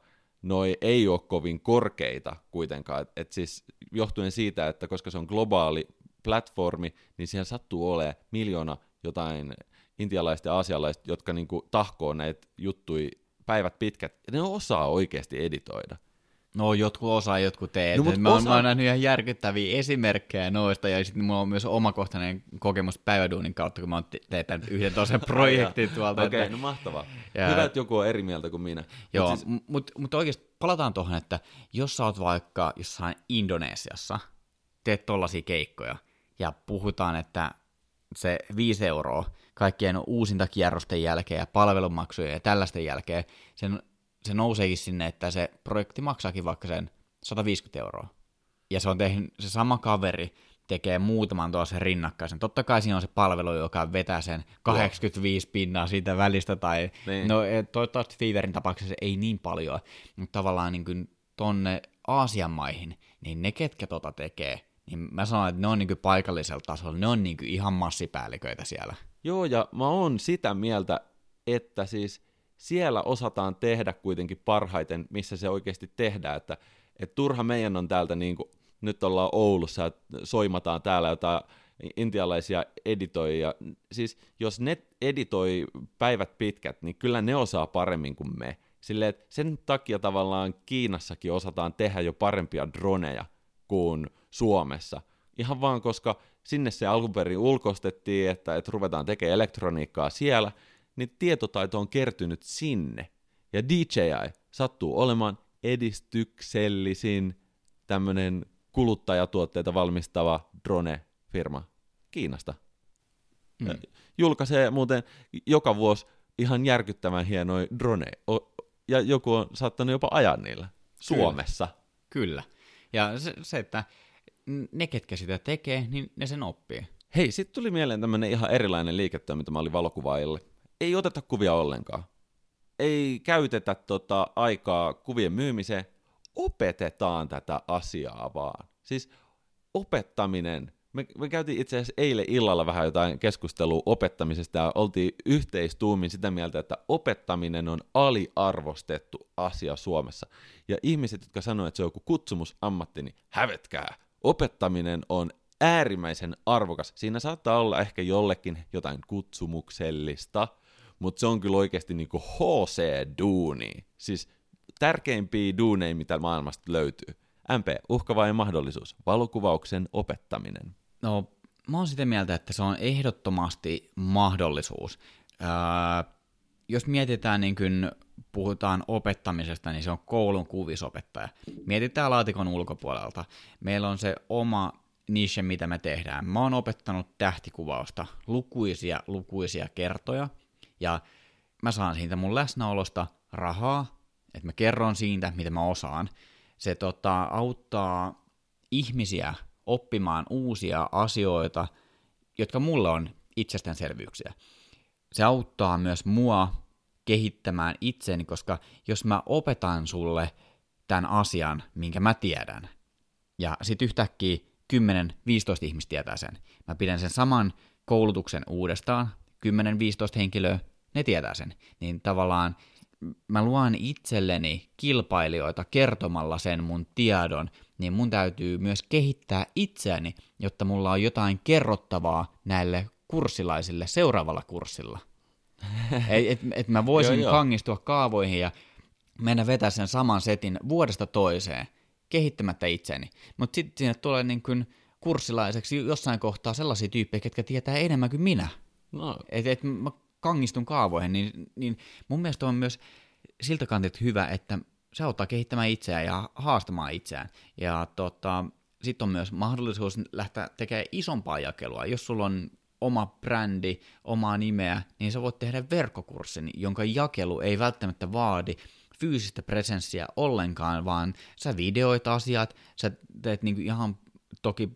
noi ei ole kovin korkeita kuitenkaan. Et, et siis johtuen siitä, että koska se on globaali platformi, niin siellä sattuu olemaan miljoona jotain intialaista ja aasialaista, jotka niinku tahkoo näitä juttui päivät pitkät, ne osaa oikeasti editoida. No jotkut osaa, jotkut teet. No, mä, osa... mä oon nähnyt ihan järkyttäviä esimerkkejä noista, ja sitten mulla on myös omakohtainen kokemus päiväduunin kautta, kun mä oon tehnyt yhden toisen projektin tuolta. Okei, okay, että... no mahtavaa. Ja... Hyvä, että joku on eri mieltä kuin minä. Joo, mutta siis... mut, mut oikeasti palataan tuohon, että jos sä oot vaikka jossain Indonesiassa, teet tollaisia keikkoja, ja puhutaan, että se 5 euroa kaikkien uusinta kierrosten jälkeen ja palvelumaksujen ja tällaisten jälkeen, sen se nouseekin sinne, että se projekti maksaakin vaikka sen 150 euroa. Ja se on tehnyt, se sama kaveri tekee muutaman tuossa rinnakkaisen. Totta kai siinä on se palvelu, joka vetää sen 85 pinnaa siitä välistä, tai niin. no e, toivottavasti Feverin tapauksessa ei niin paljon, mutta tavallaan niin kuin tonne Aasian maihin, niin ne ketkä tota tekee, niin mä sanon, että ne on niin kuin paikallisella tasolla, ne on niin kuin ihan massipäälliköitä siellä. Joo, ja mä oon sitä mieltä, että siis siellä osataan tehdä kuitenkin parhaiten, missä se oikeasti tehdään, että et turha meidän on täältä, niin kuin, nyt ollaan Oulussa ja soimataan täällä jotain intialaisia editoijia. Siis jos ne editoi päivät pitkät, niin kyllä ne osaa paremmin kuin me. Silleen, että sen takia tavallaan Kiinassakin osataan tehdä jo parempia droneja kuin Suomessa. Ihan vaan koska sinne se alkuperin ulkostettiin, että, että ruvetaan tekemään elektroniikkaa siellä, niin tietotaito on kertynyt sinne. Ja DJI sattuu olemaan edistyksellisin tämmöinen kuluttajatuotteita valmistava drone-firma Kiinasta. Mm. Julkaisee muuten joka vuosi ihan järkyttävän hienoja drone, ja joku on saattanut jopa ajaa niillä Suomessa. Kyllä. Kyllä. Ja se, se, että ne, ketkä sitä tekee, niin ne sen oppii. Hei, sitten tuli mieleen tämmöinen ihan erilainen liiketoiminta, mä olin valokuvaajille. Ei oteta kuvia ollenkaan. Ei käytetä tota aikaa kuvien myymiseen. Opetetaan tätä asiaa vaan. Siis opettaminen. Me, me käytiin itse asiassa eilen illalla vähän jotain keskustelua opettamisesta ja oltiin yhteistuumin sitä mieltä, että opettaminen on aliarvostettu asia Suomessa. Ja ihmiset, jotka sanoo, että se on joku kutsumusammatti, niin hävetkää opettaminen on äärimmäisen arvokas. Siinä saattaa olla ehkä jollekin jotain kutsumuksellista, mutta se on kyllä oikeasti niinku HC-duuni. Siis tärkeimpiä duuneja, mitä maailmasta löytyy. MP, uhka vai mahdollisuus? Valokuvauksen opettaminen. No, mä oon sitä mieltä, että se on ehdottomasti mahdollisuus. Öö, jos mietitään niin kuin puhutaan opettamisesta, niin se on koulun kuvisopettaja. Mietitään laatikon ulkopuolelta. Meillä on se oma niche, mitä me tehdään. Mä oon opettanut tähtikuvausta lukuisia, lukuisia kertoja, ja mä saan siitä mun läsnäolosta rahaa, että mä kerron siitä, mitä mä osaan. Se tota, auttaa ihmisiä oppimaan uusia asioita, jotka mulle on itsestäänselvyyksiä. Se auttaa myös mua kehittämään itseni, koska jos mä opetan sulle tämän asian, minkä mä tiedän, ja sitten yhtäkkiä 10-15 ihmistä tietää sen, mä pidän sen saman koulutuksen uudestaan, 10-15 henkilöä, ne tietää sen, niin tavallaan mä luon itselleni kilpailijoita kertomalla sen mun tiedon, niin mun täytyy myös kehittää itseäni, jotta mulla on jotain kerrottavaa näille kurssilaisille seuraavalla kurssilla. Että et mä voisin joo, kangistua kaavoihin ja mennä vetää sen saman setin vuodesta toiseen, kehittämättä itseni. Mutta sitten sinne tulee niin kuin kurssilaiseksi jossain kohtaa sellaisia tyyppejä, ketkä tietää enemmän kuin minä. No. Että et mä kangistun kaavoihin, niin, niin mun mielestä on myös siltä kantilta hyvä, että se auttaa kehittämään itseään ja haastamaan itseään. Ja tota, sitten on myös mahdollisuus lähteä tekemään isompaa jakelua. Jos sulla on oma brändi, omaa nimeä, niin sä voit tehdä verkkokurssin, jonka jakelu ei välttämättä vaadi fyysistä presenssiä ollenkaan, vaan sä videoit asiat, sä teet niinku ihan toki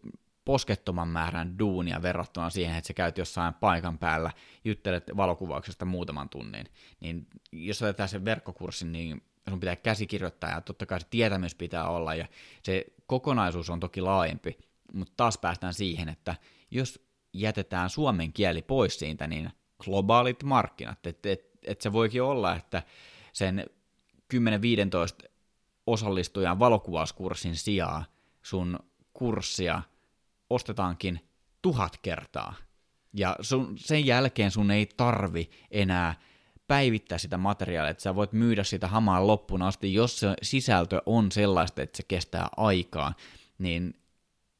poskettoman määrän duunia verrattuna siihen, että sä käyt jossain paikan päällä, juttelet valokuvauksesta muutaman tunnin. Niin jos teet sen verkkokurssin, niin sun pitää käsikirjoittaa ja totta kai se tietämys pitää olla ja se kokonaisuus on toki laajempi, mutta taas päästään siihen, että jos jätetään suomen kieli pois siitä, niin globaalit markkinat. Että et, et se voikin olla, että sen 10-15 osallistujan valokuvauskurssin sijaan sun kurssia ostetaankin tuhat kertaa. Ja sun, sen jälkeen sun ei tarvi enää päivittää sitä materiaalia, että sä voit myydä sitä hamaan loppuun asti, jos se sisältö on sellaista, että se kestää aikaa, niin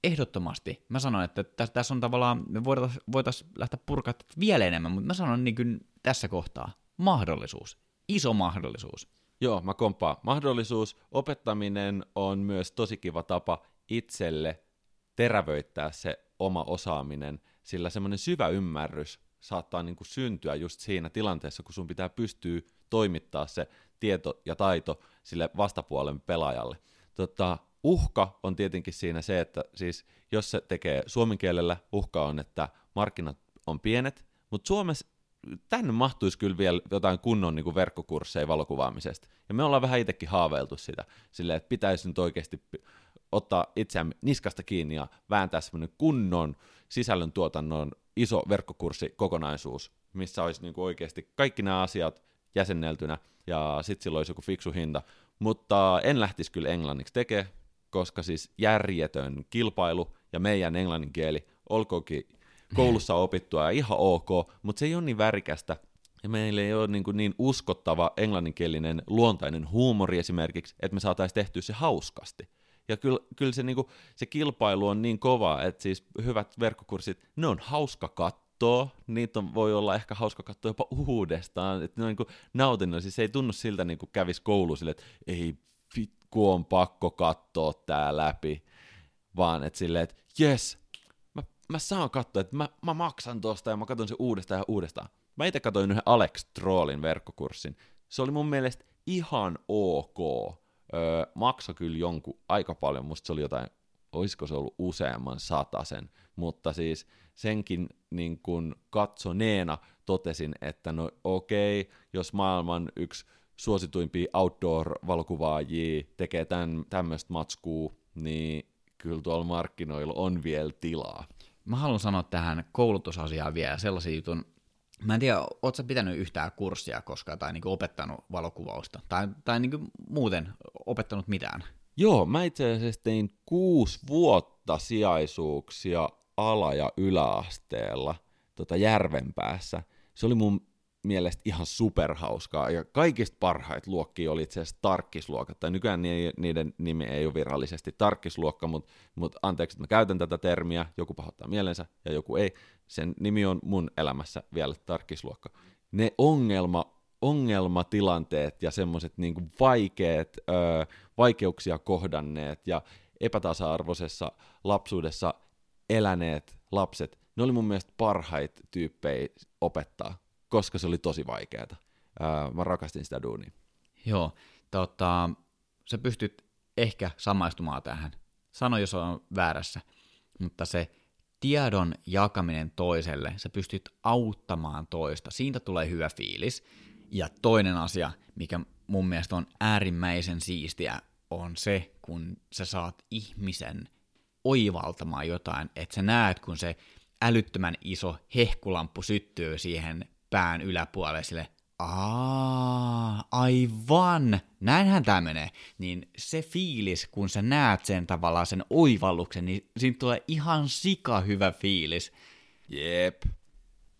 ehdottomasti. Mä sanoin, että tässä on tavallaan, me voitaisiin voitais lähteä purkaa vielä enemmän, mutta mä sanon niin kuin tässä kohtaa, mahdollisuus, iso mahdollisuus. Joo, mä komppaan. Mahdollisuus, opettaminen on myös tosi kiva tapa itselle terävöittää se oma osaaminen, sillä semmoinen syvä ymmärrys saattaa niin kuin syntyä just siinä tilanteessa, kun sun pitää pystyä toimittaa se tieto ja taito sille vastapuolen pelaajalle. Tota, uhka on tietenkin siinä se, että siis jos se tekee suomen kielellä, uhka on, että markkinat on pienet, mutta Suomessa tänne mahtuisi kyllä vielä jotain kunnon niin kuin verkkokursseja valokuvaamisesta. Ja me ollaan vähän itsekin haaveiltu sitä, silleen, että pitäisi nyt oikeasti ottaa itseämme niskasta kiinni ja vääntää semmoinen kunnon sisällöntuotannon iso verkkokurssikokonaisuus, missä olisi niin kuin oikeasti kaikki nämä asiat jäsenneltynä, ja sitten silloin olisi joku fiksu hinta. Mutta en lähtisi kyllä englanniksi tekemään, koska siis järjetön kilpailu ja meidän englannin kieli, olkoonkin koulussa opittua ja ihan ok, mutta se ei ole niin värikästä, ja meillä ei ole niin, kuin niin uskottava englanninkielinen luontainen huumori esimerkiksi, että me saataisiin tehtyä se hauskasti. Ja kyllä, kyllä se, niinku, se kilpailu on niin kova, että siis hyvät verkkokurssit, ne on hauska katsoa, niitä on, voi olla ehkä hauska katsoa jopa uudestaan, että ne on niinku nautinnollisia, se ei tunnu siltä niin kuin kävisi koulu sille, että ei vitku on pakko katsoa tää läpi, vaan että silleen, että jes, mä, mä saan katsoa, että mä, mä maksan tosta ja mä katson sen uudestaan ja uudestaan. Mä itse katsoin yhden Alex Trollin verkkokurssin. Se oli mun mielestä ihan ok. Öö, maksa kyllä jonkun aika paljon, musta se oli jotain, olisiko se ollut useamman satasen, mutta siis senkin niin kun katsoneena totesin, että no okei, okay, jos maailman yksi suosituimpia outdoor-valokuvaajia tekee tämän, tämmöistä matskua, niin kyllä tuolla markkinoilla on vielä tilaa. Mä haluan sanoa tähän koulutusasiaan vielä sellaisen jutun, Mä en tiedä, ootko pitänyt yhtään kurssia koskaan tai niinku opettanut valokuvausta? Tai, tai niinku muuten opettanut mitään? Joo, mä itse asiassa tein kuusi vuotta sijaisuuksia ala- ja yläasteella tota Järvenpäässä. Se oli mun mielestä ihan superhauskaa, ja kaikista parhaita luokkia oli itse asiassa tarkkisluokat, tai nykyään niiden nimi ei ole virallisesti tarkkisluokka, mutta, mutta anteeksi, että mä käytän tätä termiä, joku pahoittaa mielensä ja joku ei, sen nimi on mun elämässä vielä tarkkisluokka. Ne ongelma, ongelmatilanteet ja semmoiset niin vaikeat, öö, vaikeuksia kohdanneet ja epätasa-arvoisessa lapsuudessa eläneet lapset, ne oli mun mielestä parhaita tyyppejä opettaa, koska se oli tosi vaikeaa. Öö, mä rakastin sitä duunia. Joo, tota, sä pystyt ehkä samaistumaan tähän. Sano, jos on väärässä, mutta se tiedon jakaminen toiselle, sä pystyt auttamaan toista, siitä tulee hyvä fiilis. Ja toinen asia, mikä mun mielestä on äärimmäisen siistiä, on se, kun sä saat ihmisen oivaltamaan jotain, että sä näet, kun se älyttömän iso hehkulamppu syttyy siihen pään yläpuolelle sille, Aa, aivan, näinhän tämä menee. Niin se fiilis, kun sä näet sen tavallaan sen oivalluksen, niin siitä tulee ihan sika hyvä fiilis. Jep.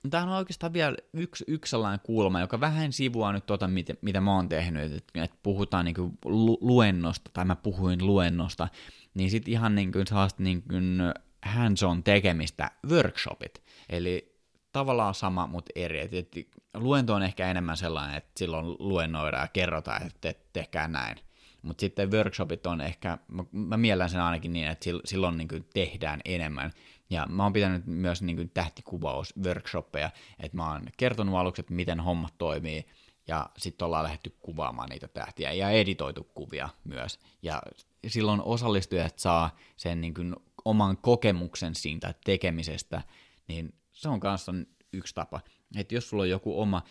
Tämä on oikeastaan vielä yksi, yksi sellainen kulma, joka vähän sivuaa nyt tuota, mitä, mitä mä oon tehnyt, että, että puhutaan niin kuin lu- luennosta, tai mä puhuin luennosta, niin sitten ihan niin kuin sellaista niin kuin hands-on tekemistä, workshopit. Eli tavallaan sama, mutta eri. Et, et, luento on ehkä enemmän sellainen, että silloin luennoidaan ja kerrotaan, että te, tehkää näin. Mutta sitten workshopit on ehkä, mä, mä miellän sen ainakin niin, että silloin niin tehdään enemmän. Ja mä oon pitänyt myös niin tähtikuvaus-workshoppeja, että mä oon kertonut aluksi, että miten hommat toimii, ja sitten ollaan lähdetty kuvaamaan niitä tähtiä, ja editoitu kuvia myös. Ja silloin osallistujat saa sen niin kuin oman kokemuksen siitä tekemisestä, niin se on kanssa yksi tapa. Että jos sulla on joku oma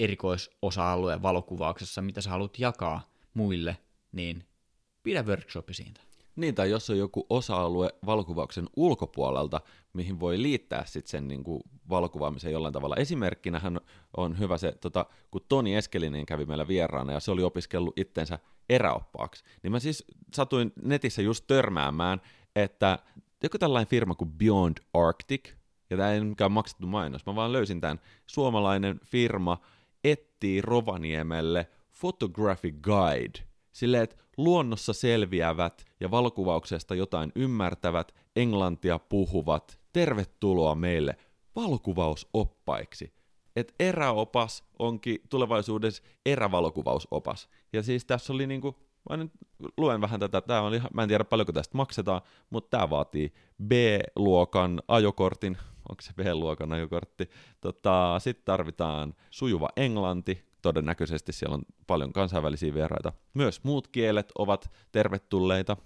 erikoisosa-alue valokuvauksessa, mitä sä haluat jakaa muille, niin pidä workshopi siitä. Niin, tai jos on joku osa-alue valokuvauksen ulkopuolelta, mihin voi liittää sitten sen niin kuin valokuvaamisen jollain tavalla. Esimerkkinähän on hyvä se, tota, kun Toni Eskelinen kävi meillä vieraana ja se oli opiskellut itsensä eräoppaaksi, niin mä siis satuin netissä just törmäämään, että joku tällainen firma kuin Beyond Arctic, ja tämä ei mikään maksettu mainos, mä vaan löysin tämän, suomalainen firma etsii Rovaniemelle Photography Guide, silleen, että luonnossa selviävät ja valokuvauksesta jotain ymmärtävät, englantia puhuvat, tervetuloa meille valokuvausoppaiksi. Et eräopas onkin tulevaisuudessa erävalokuvausopas. Ja siis tässä oli niinku, mä nyt luen vähän tätä, tää ihan, mä en tiedä paljonko tästä maksetaan, mutta tämä vaatii B-luokan ajokortin, onko se B-luokan ajokortti. Tota, Sitten tarvitaan sujuva englanti, todennäköisesti siellä on paljon kansainvälisiä vieraita. Myös muut kielet ovat tervetulleita.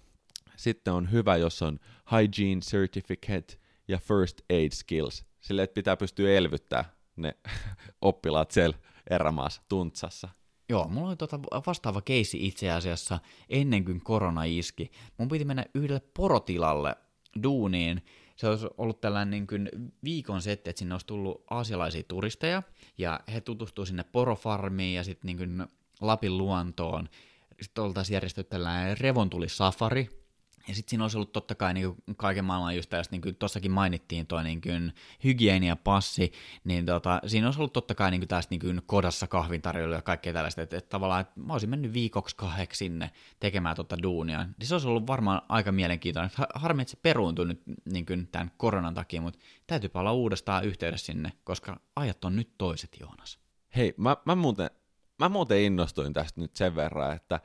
Sitten on hyvä, jos on hygiene certificate ja first aid skills. Sille, että pitää pystyä elvyttää ne oppilaat siellä erämaassa tuntsassa. Joo, mulla oli tota vastaava keissi itse asiassa ennen kuin korona iski. Mun piti mennä yhdelle porotilalle duuniin, se olisi ollut tällainen niin kuin viikon setti, että sinne olisi tullut aasialaisia turisteja, ja he tutustuivat sinne porofarmiin ja sitten niin Lapin luontoon. Sitten oltaisiin järjestetty tällainen revontulisafari, Ja sitten siinä olisi ollut totta kai niin kaiken maailman just tästä, niin kuin tuossakin mainittiin tuo niin hygieniapassi, niin tota, siinä olisi ollut totta kai niin tästä niin kodassa kahvin tarjolla ja kaikkea tällaista, että, että tavallaan että mä olisin mennyt viikoksi kahdeksi sinne tekemään tuota duunia. Niin se olisi ollut varmaan aika mielenkiintoinen. Harmi, että se peruuntui nyt niin kuin tämän koronan takia, mutta täytyy olla uudestaan yhteydessä sinne, koska ajat on nyt toiset, Joonas. Hei, mä, mä, muuten, mä muuten innostuin tästä nyt sen verran, että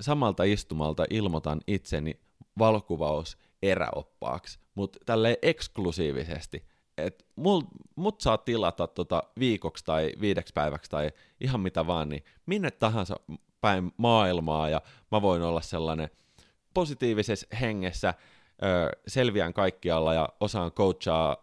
samalta istumalta ilmoitan itseni valokuvaus eräoppaaksi, mutta tälleen eksklusiivisesti, että mut, mut saa tilata tota viikoksi tai viideksi päiväksi tai ihan mitä vaan, niin minne tahansa päin maailmaa ja mä voin olla sellainen positiivisessa hengessä, ö, selviän kaikkialla ja osaan coachaa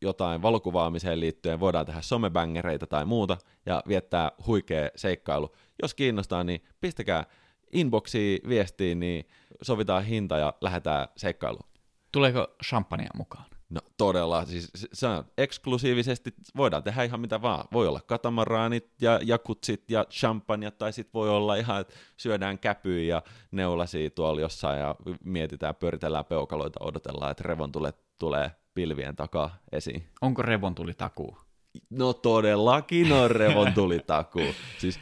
jotain valokuvaamiseen liittyen, voidaan tehdä somebängereitä tai muuta ja viettää huikea seikkailu. Jos kiinnostaa, niin pistäkää inboxiin viestiin, niin sovitaan hinta ja lähdetään seikkailuun. Tuleeko champagnea mukaan? No todella, siis se on eksklusiivisesti, voidaan tehdä ihan mitä vaan. Voi olla katamaraanit ja jakutsit ja champagne, tai sitten voi olla ihan, että syödään käpyä ja neulasia tuolla jossain ja mietitään, pyöritellään peukaloita, odotellaan, että revon tulee, tulee pilvien takaa esiin. Onko revon tuli takuu? No todellakin on revon tuli takuu. siis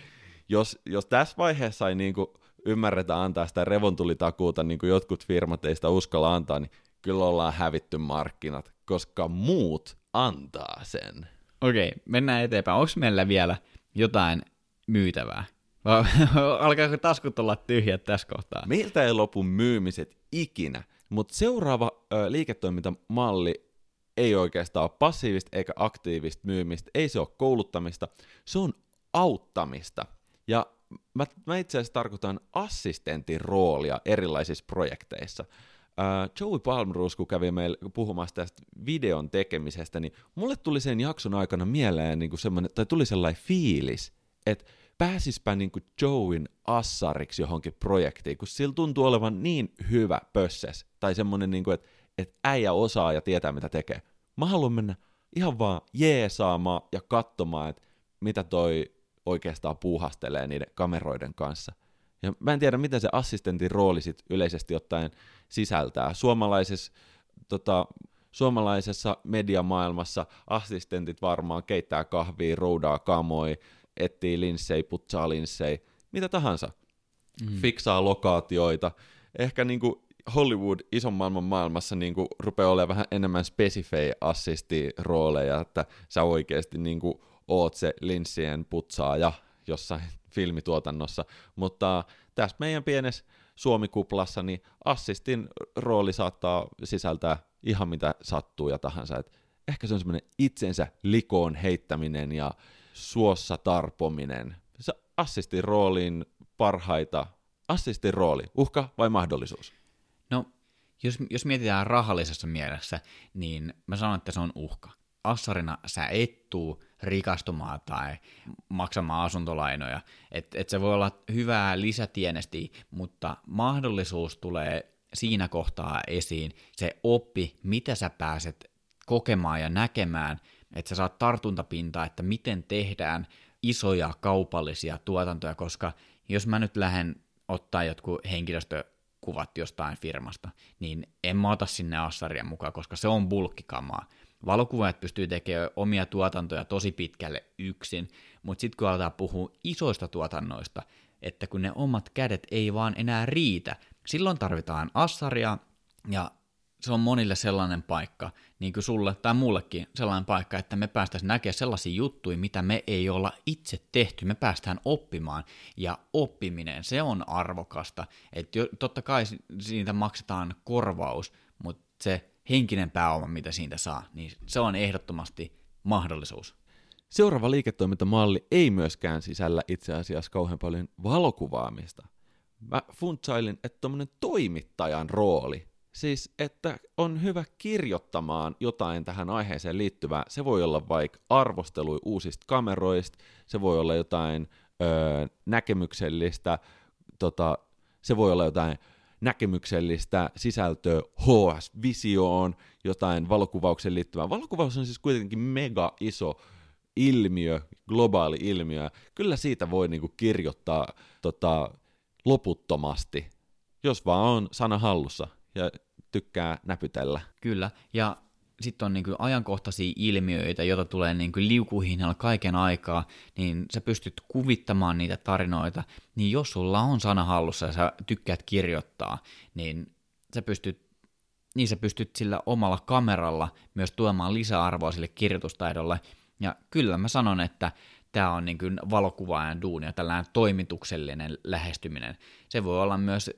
jos, jos tässä vaiheessa ei niinku ymmärretä antaa sitä revontulitakuuta, niin kuin jotkut firmat ei sitä uskalla antaa, niin kyllä ollaan hävitty markkinat, koska muut antaa sen. Okei, mennään eteenpäin. Onko meillä vielä jotain myytävää? Alkaako taskut olla tyhjät tässä kohtaa? Meiltä ei lopu myymiset ikinä, mutta seuraava ö, liiketoimintamalli ei oikeastaan ole passiivista eikä aktiivista myymistä, ei se ole kouluttamista, se on auttamista. Ja mä, mä itse asiassa tarkoitan assistentin roolia erilaisissa projekteissa. Uh, Joey Palmroos, kun kävi meillä puhumassa tästä videon tekemisestä, niin mulle tuli sen jakson aikana mieleen niin kuin semmoinen, tai tuli sellainen fiilis, että pääsispä niin kuin Joeyn assariksi johonkin projektiin, kun sillä tuntuu olevan niin hyvä pösses, tai semmoinen, niin kuin, että, että äijä osaa ja tietää, mitä tekee. Mä haluan mennä ihan vaan jeesaamaan ja katsomaan, että mitä toi oikeastaan puuhastelee niiden kameroiden kanssa. Ja mä en tiedä, miten se assistentin rooli sit yleisesti ottaen sisältää. Suomalaisessa, tota, suomalaisessa mediamaailmassa assistentit varmaan keittää kahvia, roudaa kamoi, etsii linssei, putsaa linssei, mitä tahansa. Mm. Fiksaa lokaatioita. Ehkä niinku Hollywood ison maailman maailmassa niinku rupeaa olemaan vähän enemmän spesifejä assistirooleja, että sä oikeasti niinku oot se linssien putsaaja jossain filmituotannossa, mutta tässä meidän pienessä Suomikuplassa, niin assistin rooli saattaa sisältää ihan mitä sattuu ja tahansa. Et ehkä se on semmoinen itsensä likoon heittäminen ja suossa tarpominen. Se assistin roolin parhaita, assistin rooli, uhka vai mahdollisuus? No, jos, jos mietitään rahallisessa mielessä, niin mä sanon, että se on uhka assarina sä et tuu rikastumaan tai maksamaan asuntolainoja. Että et se voi olla hyvää lisätienesti, mutta mahdollisuus tulee siinä kohtaa esiin, se oppi, mitä sä pääset kokemaan ja näkemään, että sä saat tartuntapintaa, että miten tehdään isoja kaupallisia tuotantoja, koska jos mä nyt lähden ottaa jotkut henkilöstökuvat jostain firmasta, niin en mä ota sinne assaria mukaan, koska se on bulkkikamaa valokuvaajat pystyy tekemään omia tuotantoja tosi pitkälle yksin, mutta sitten kun aletaan puhua isoista tuotannoista, että kun ne omat kädet ei vaan enää riitä, silloin tarvitaan assaria, ja se on monille sellainen paikka, niin kuin sulle tai mullekin sellainen paikka, että me päästäisiin näkemään sellaisia juttuja, mitä me ei olla itse tehty, me päästään oppimaan, ja oppiminen, se on arvokasta, että totta kai siitä maksetaan korvaus, mutta se henkinen pääoma, mitä siitä saa, niin se on ehdottomasti mahdollisuus. Seuraava liiketoimintamalli ei myöskään sisällä itse asiassa kauhean paljon valokuvaamista. Mä funtsailin, että tuommoinen toimittajan rooli, siis että on hyvä kirjoittamaan jotain tähän aiheeseen liittyvää. Se voi olla vaikka arvostelu uusista kameroista, se voi olla jotain öö, näkemyksellistä, tota, se voi olla jotain näkemyksellistä sisältöä HS-visioon, jotain valokuvaukseen liittyvää. Valokuvaus on siis kuitenkin mega iso ilmiö, globaali ilmiö. Kyllä siitä voi niinku kirjoittaa tota, loputtomasti, jos vaan on sana hallussa. ja tykkää näpytellä. Kyllä, ja sitten on niin kuin ajankohtaisia ilmiöitä, joita tulee niin kuin liukuhihnalla kaiken aikaa, niin sä pystyt kuvittamaan niitä tarinoita, niin jos sulla on sana hallussa ja sä tykkäät kirjoittaa, niin sä pystyt niin sä pystyt sillä omalla kameralla myös tuomaan lisäarvoa sille kirjoitustaidolle. Ja kyllä mä sanon, että tämä on niin kuin valokuvaajan duuni ja tällainen toimituksellinen lähestyminen. Se voi olla myös,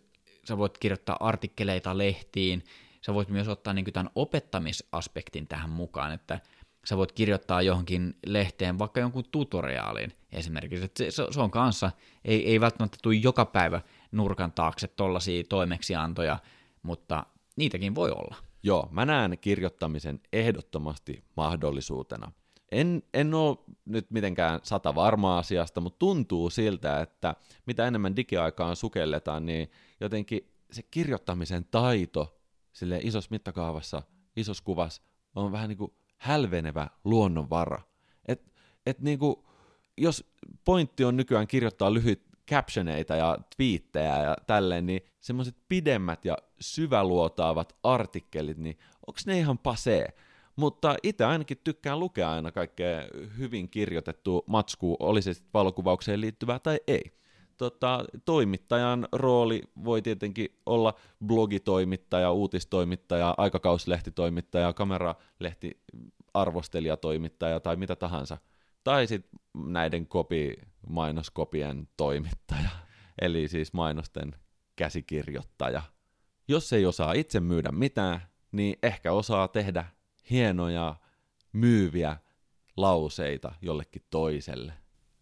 sä voit kirjoittaa artikkeleita lehtiin, sä voit myös ottaa niin tämän opettamisaspektin tähän mukaan, että sä voit kirjoittaa johonkin lehteen vaikka jonkun tutoriaalin esimerkiksi. Että se, se on kanssa, ei, ei välttämättä tule joka päivä nurkan taakse tollaisia toimeksiantoja, mutta niitäkin voi olla. Joo, mä näen kirjoittamisen ehdottomasti mahdollisuutena. En, en ole nyt mitenkään sata varmaa asiasta, mutta tuntuu siltä, että mitä enemmän digiaikaan sukelletaan, niin jotenkin se kirjoittamisen taito sille isossa mittakaavassa, isossa kuvassa, on vähän niin kuin hälvenevä luonnonvara. Et, et niin kuin, jos pointti on nykyään kirjoittaa lyhyt captioneita ja twiittejä ja tälleen, niin semmoiset pidemmät ja syväluotaavat artikkelit, niin onko ne ihan pasee? Mutta itse ainakin tykkään lukea aina kaikkea hyvin kirjoitettua matskua, oli se sitten valokuvaukseen liittyvää tai ei. Tota, toimittajan rooli voi tietenkin olla blogitoimittaja, uutistoimittaja, aikakauslehtitoimittaja, kameralehti arvostelijatoimittaja tai mitä tahansa. Tai sitten näiden kopi, mainoskopien toimittaja, eli siis mainosten käsikirjoittaja. Jos ei osaa itse myydä mitään, niin ehkä osaa tehdä hienoja, myyviä lauseita jollekin toiselle.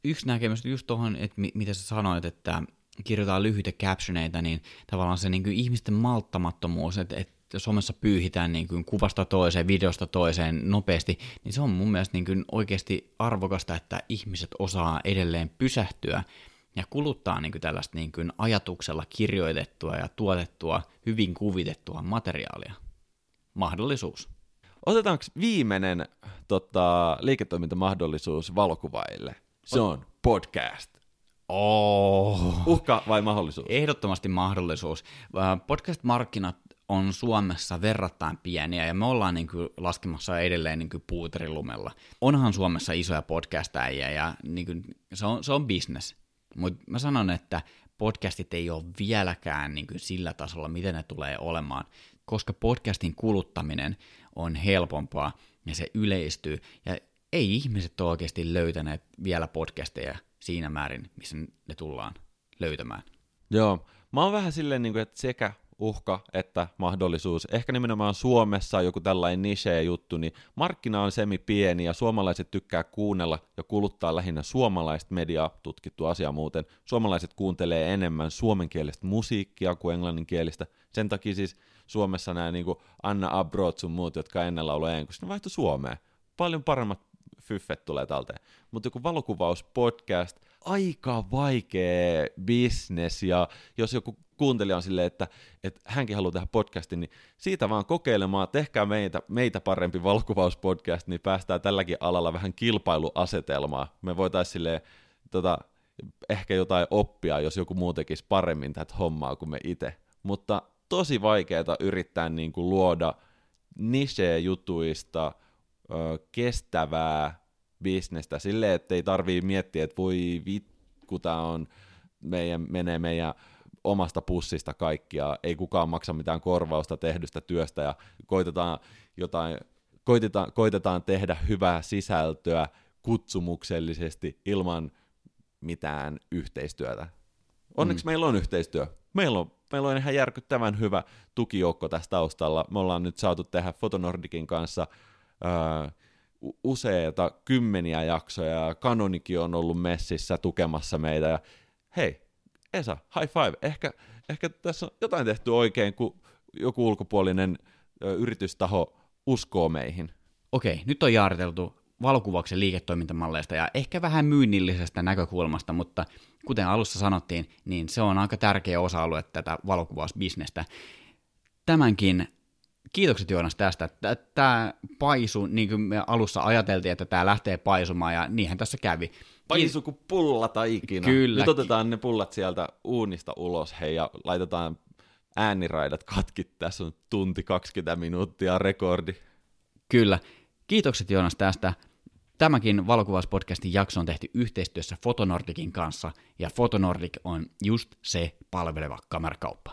Yksi näkemys just tuohon, että mi- mitä sä sanoit, että kirjoitetaan lyhyitä captioneita, niin tavallaan se niin kuin ihmisten malttamattomuus, että, että somessa pyyhitään niin kuin kuvasta toiseen, videosta toiseen nopeasti, niin se on mun mielestä niin kuin oikeasti arvokasta, että ihmiset osaa edelleen pysähtyä ja kuluttaa niin kuin tällaista niin kuin ajatuksella kirjoitettua ja tuotettua, hyvin kuvitettua materiaalia. Mahdollisuus. Otetaanko viimeinen tota, liiketoimintamahdollisuus valokuvaille? Se on podcast. Oh. Uhka vai mahdollisuus? Ehdottomasti mahdollisuus. Podcast-markkinat on Suomessa verrattain pieniä ja me ollaan niin kuin laskemassa edelleen niin kuin puuterilumella. Onhan Suomessa isoja podcastajia ja niin kuin, se, on, se on business. Mutta mä sanon, että podcastit ei ole vieläkään niin kuin sillä tasolla, miten ne tulee olemaan, koska podcastin kuluttaminen on helpompaa ja se yleistyy. Ja ei ihmiset ole oikeasti löytäneet vielä podcasteja siinä määrin, missä ne tullaan löytämään. Joo, mä oon vähän silleen, niin kuin, että sekä uhka että mahdollisuus. Ehkä nimenomaan Suomessa joku tällainen niche juttu, niin markkina on semi pieni ja suomalaiset tykkää kuunnella ja kuluttaa lähinnä suomalaista mediaa, tutkittu asia muuten. Suomalaiset kuuntelee enemmän suomenkielistä musiikkia kuin englanninkielistä. Sen takia siis Suomessa nämä niin kuin Anna Abrot sun muut, jotka ennen lauloi englanniksi, ne vaihtoi Suomeen. Paljon paremmat fyffet tulee talteen. Mutta joku valokuvauspodcast, aika vaikea business, ja jos joku kuuntelija on silleen, että, että hänkin haluaa tehdä podcastin, niin siitä vaan kokeilemaan, tehkää meitä, meitä parempi valokuvauspodcast, niin päästään tälläkin alalla vähän kilpailuasetelmaa. Me voitaisiin silleen, tota, ehkä jotain oppia, jos joku muu tekisi paremmin tätä hommaa kuin me itse. Mutta tosi vaikeaa yrittää niin kuin luoda niche-jutuista ö, kestävää bisnestä silleen, että ei tarvii miettiä, että voi vitku, tämä on meidän, menee meidän omasta pussista kaikkia, ei kukaan maksa mitään korvausta tehdystä työstä ja koitetaan jotain, koitetaan, koitetaan tehdä hyvää sisältöä kutsumuksellisesti ilman mitään yhteistyötä. Onneksi mm. meillä on yhteistyö. Meillä on, meillä on ihan järkyttävän hyvä tukijoukko tässä taustalla. Me ollaan nyt saatu tehdä Fotonordikin kanssa ää, useita kymmeniä jaksoja, ja Canonikin on ollut messissä tukemassa meitä, ja hei, Esa, high five. Ehkä, ehkä tässä on jotain tehty oikein, kun joku ulkopuolinen ö, yritystaho uskoo meihin. Okei, nyt on jaariteltu valokuvauksen liiketoimintamalleista ja ehkä vähän myynnillisestä näkökulmasta, mutta kuten alussa sanottiin, niin se on aika tärkeä osa-alue tätä valokuvausbisnestä. Tämänkin kiitokset Joonas tästä. Tämä paisu, niin kuin me alussa ajateltiin, että tämä lähtee paisumaan, ja niinhän tässä kävi. Paisu kuin pullata ikinä. Kyllä. Nyt otetaan ne pullat sieltä uunista ulos, hei, ja laitetaan ääniraidat katki. Tässä on tunti 20 minuuttia rekordi. Kyllä. Kiitokset Joonas tästä. Tämäkin valokuvauspodcastin jakso on tehty yhteistyössä Fotonordikin kanssa, ja Fotonordik on just se palveleva kamerakauppa.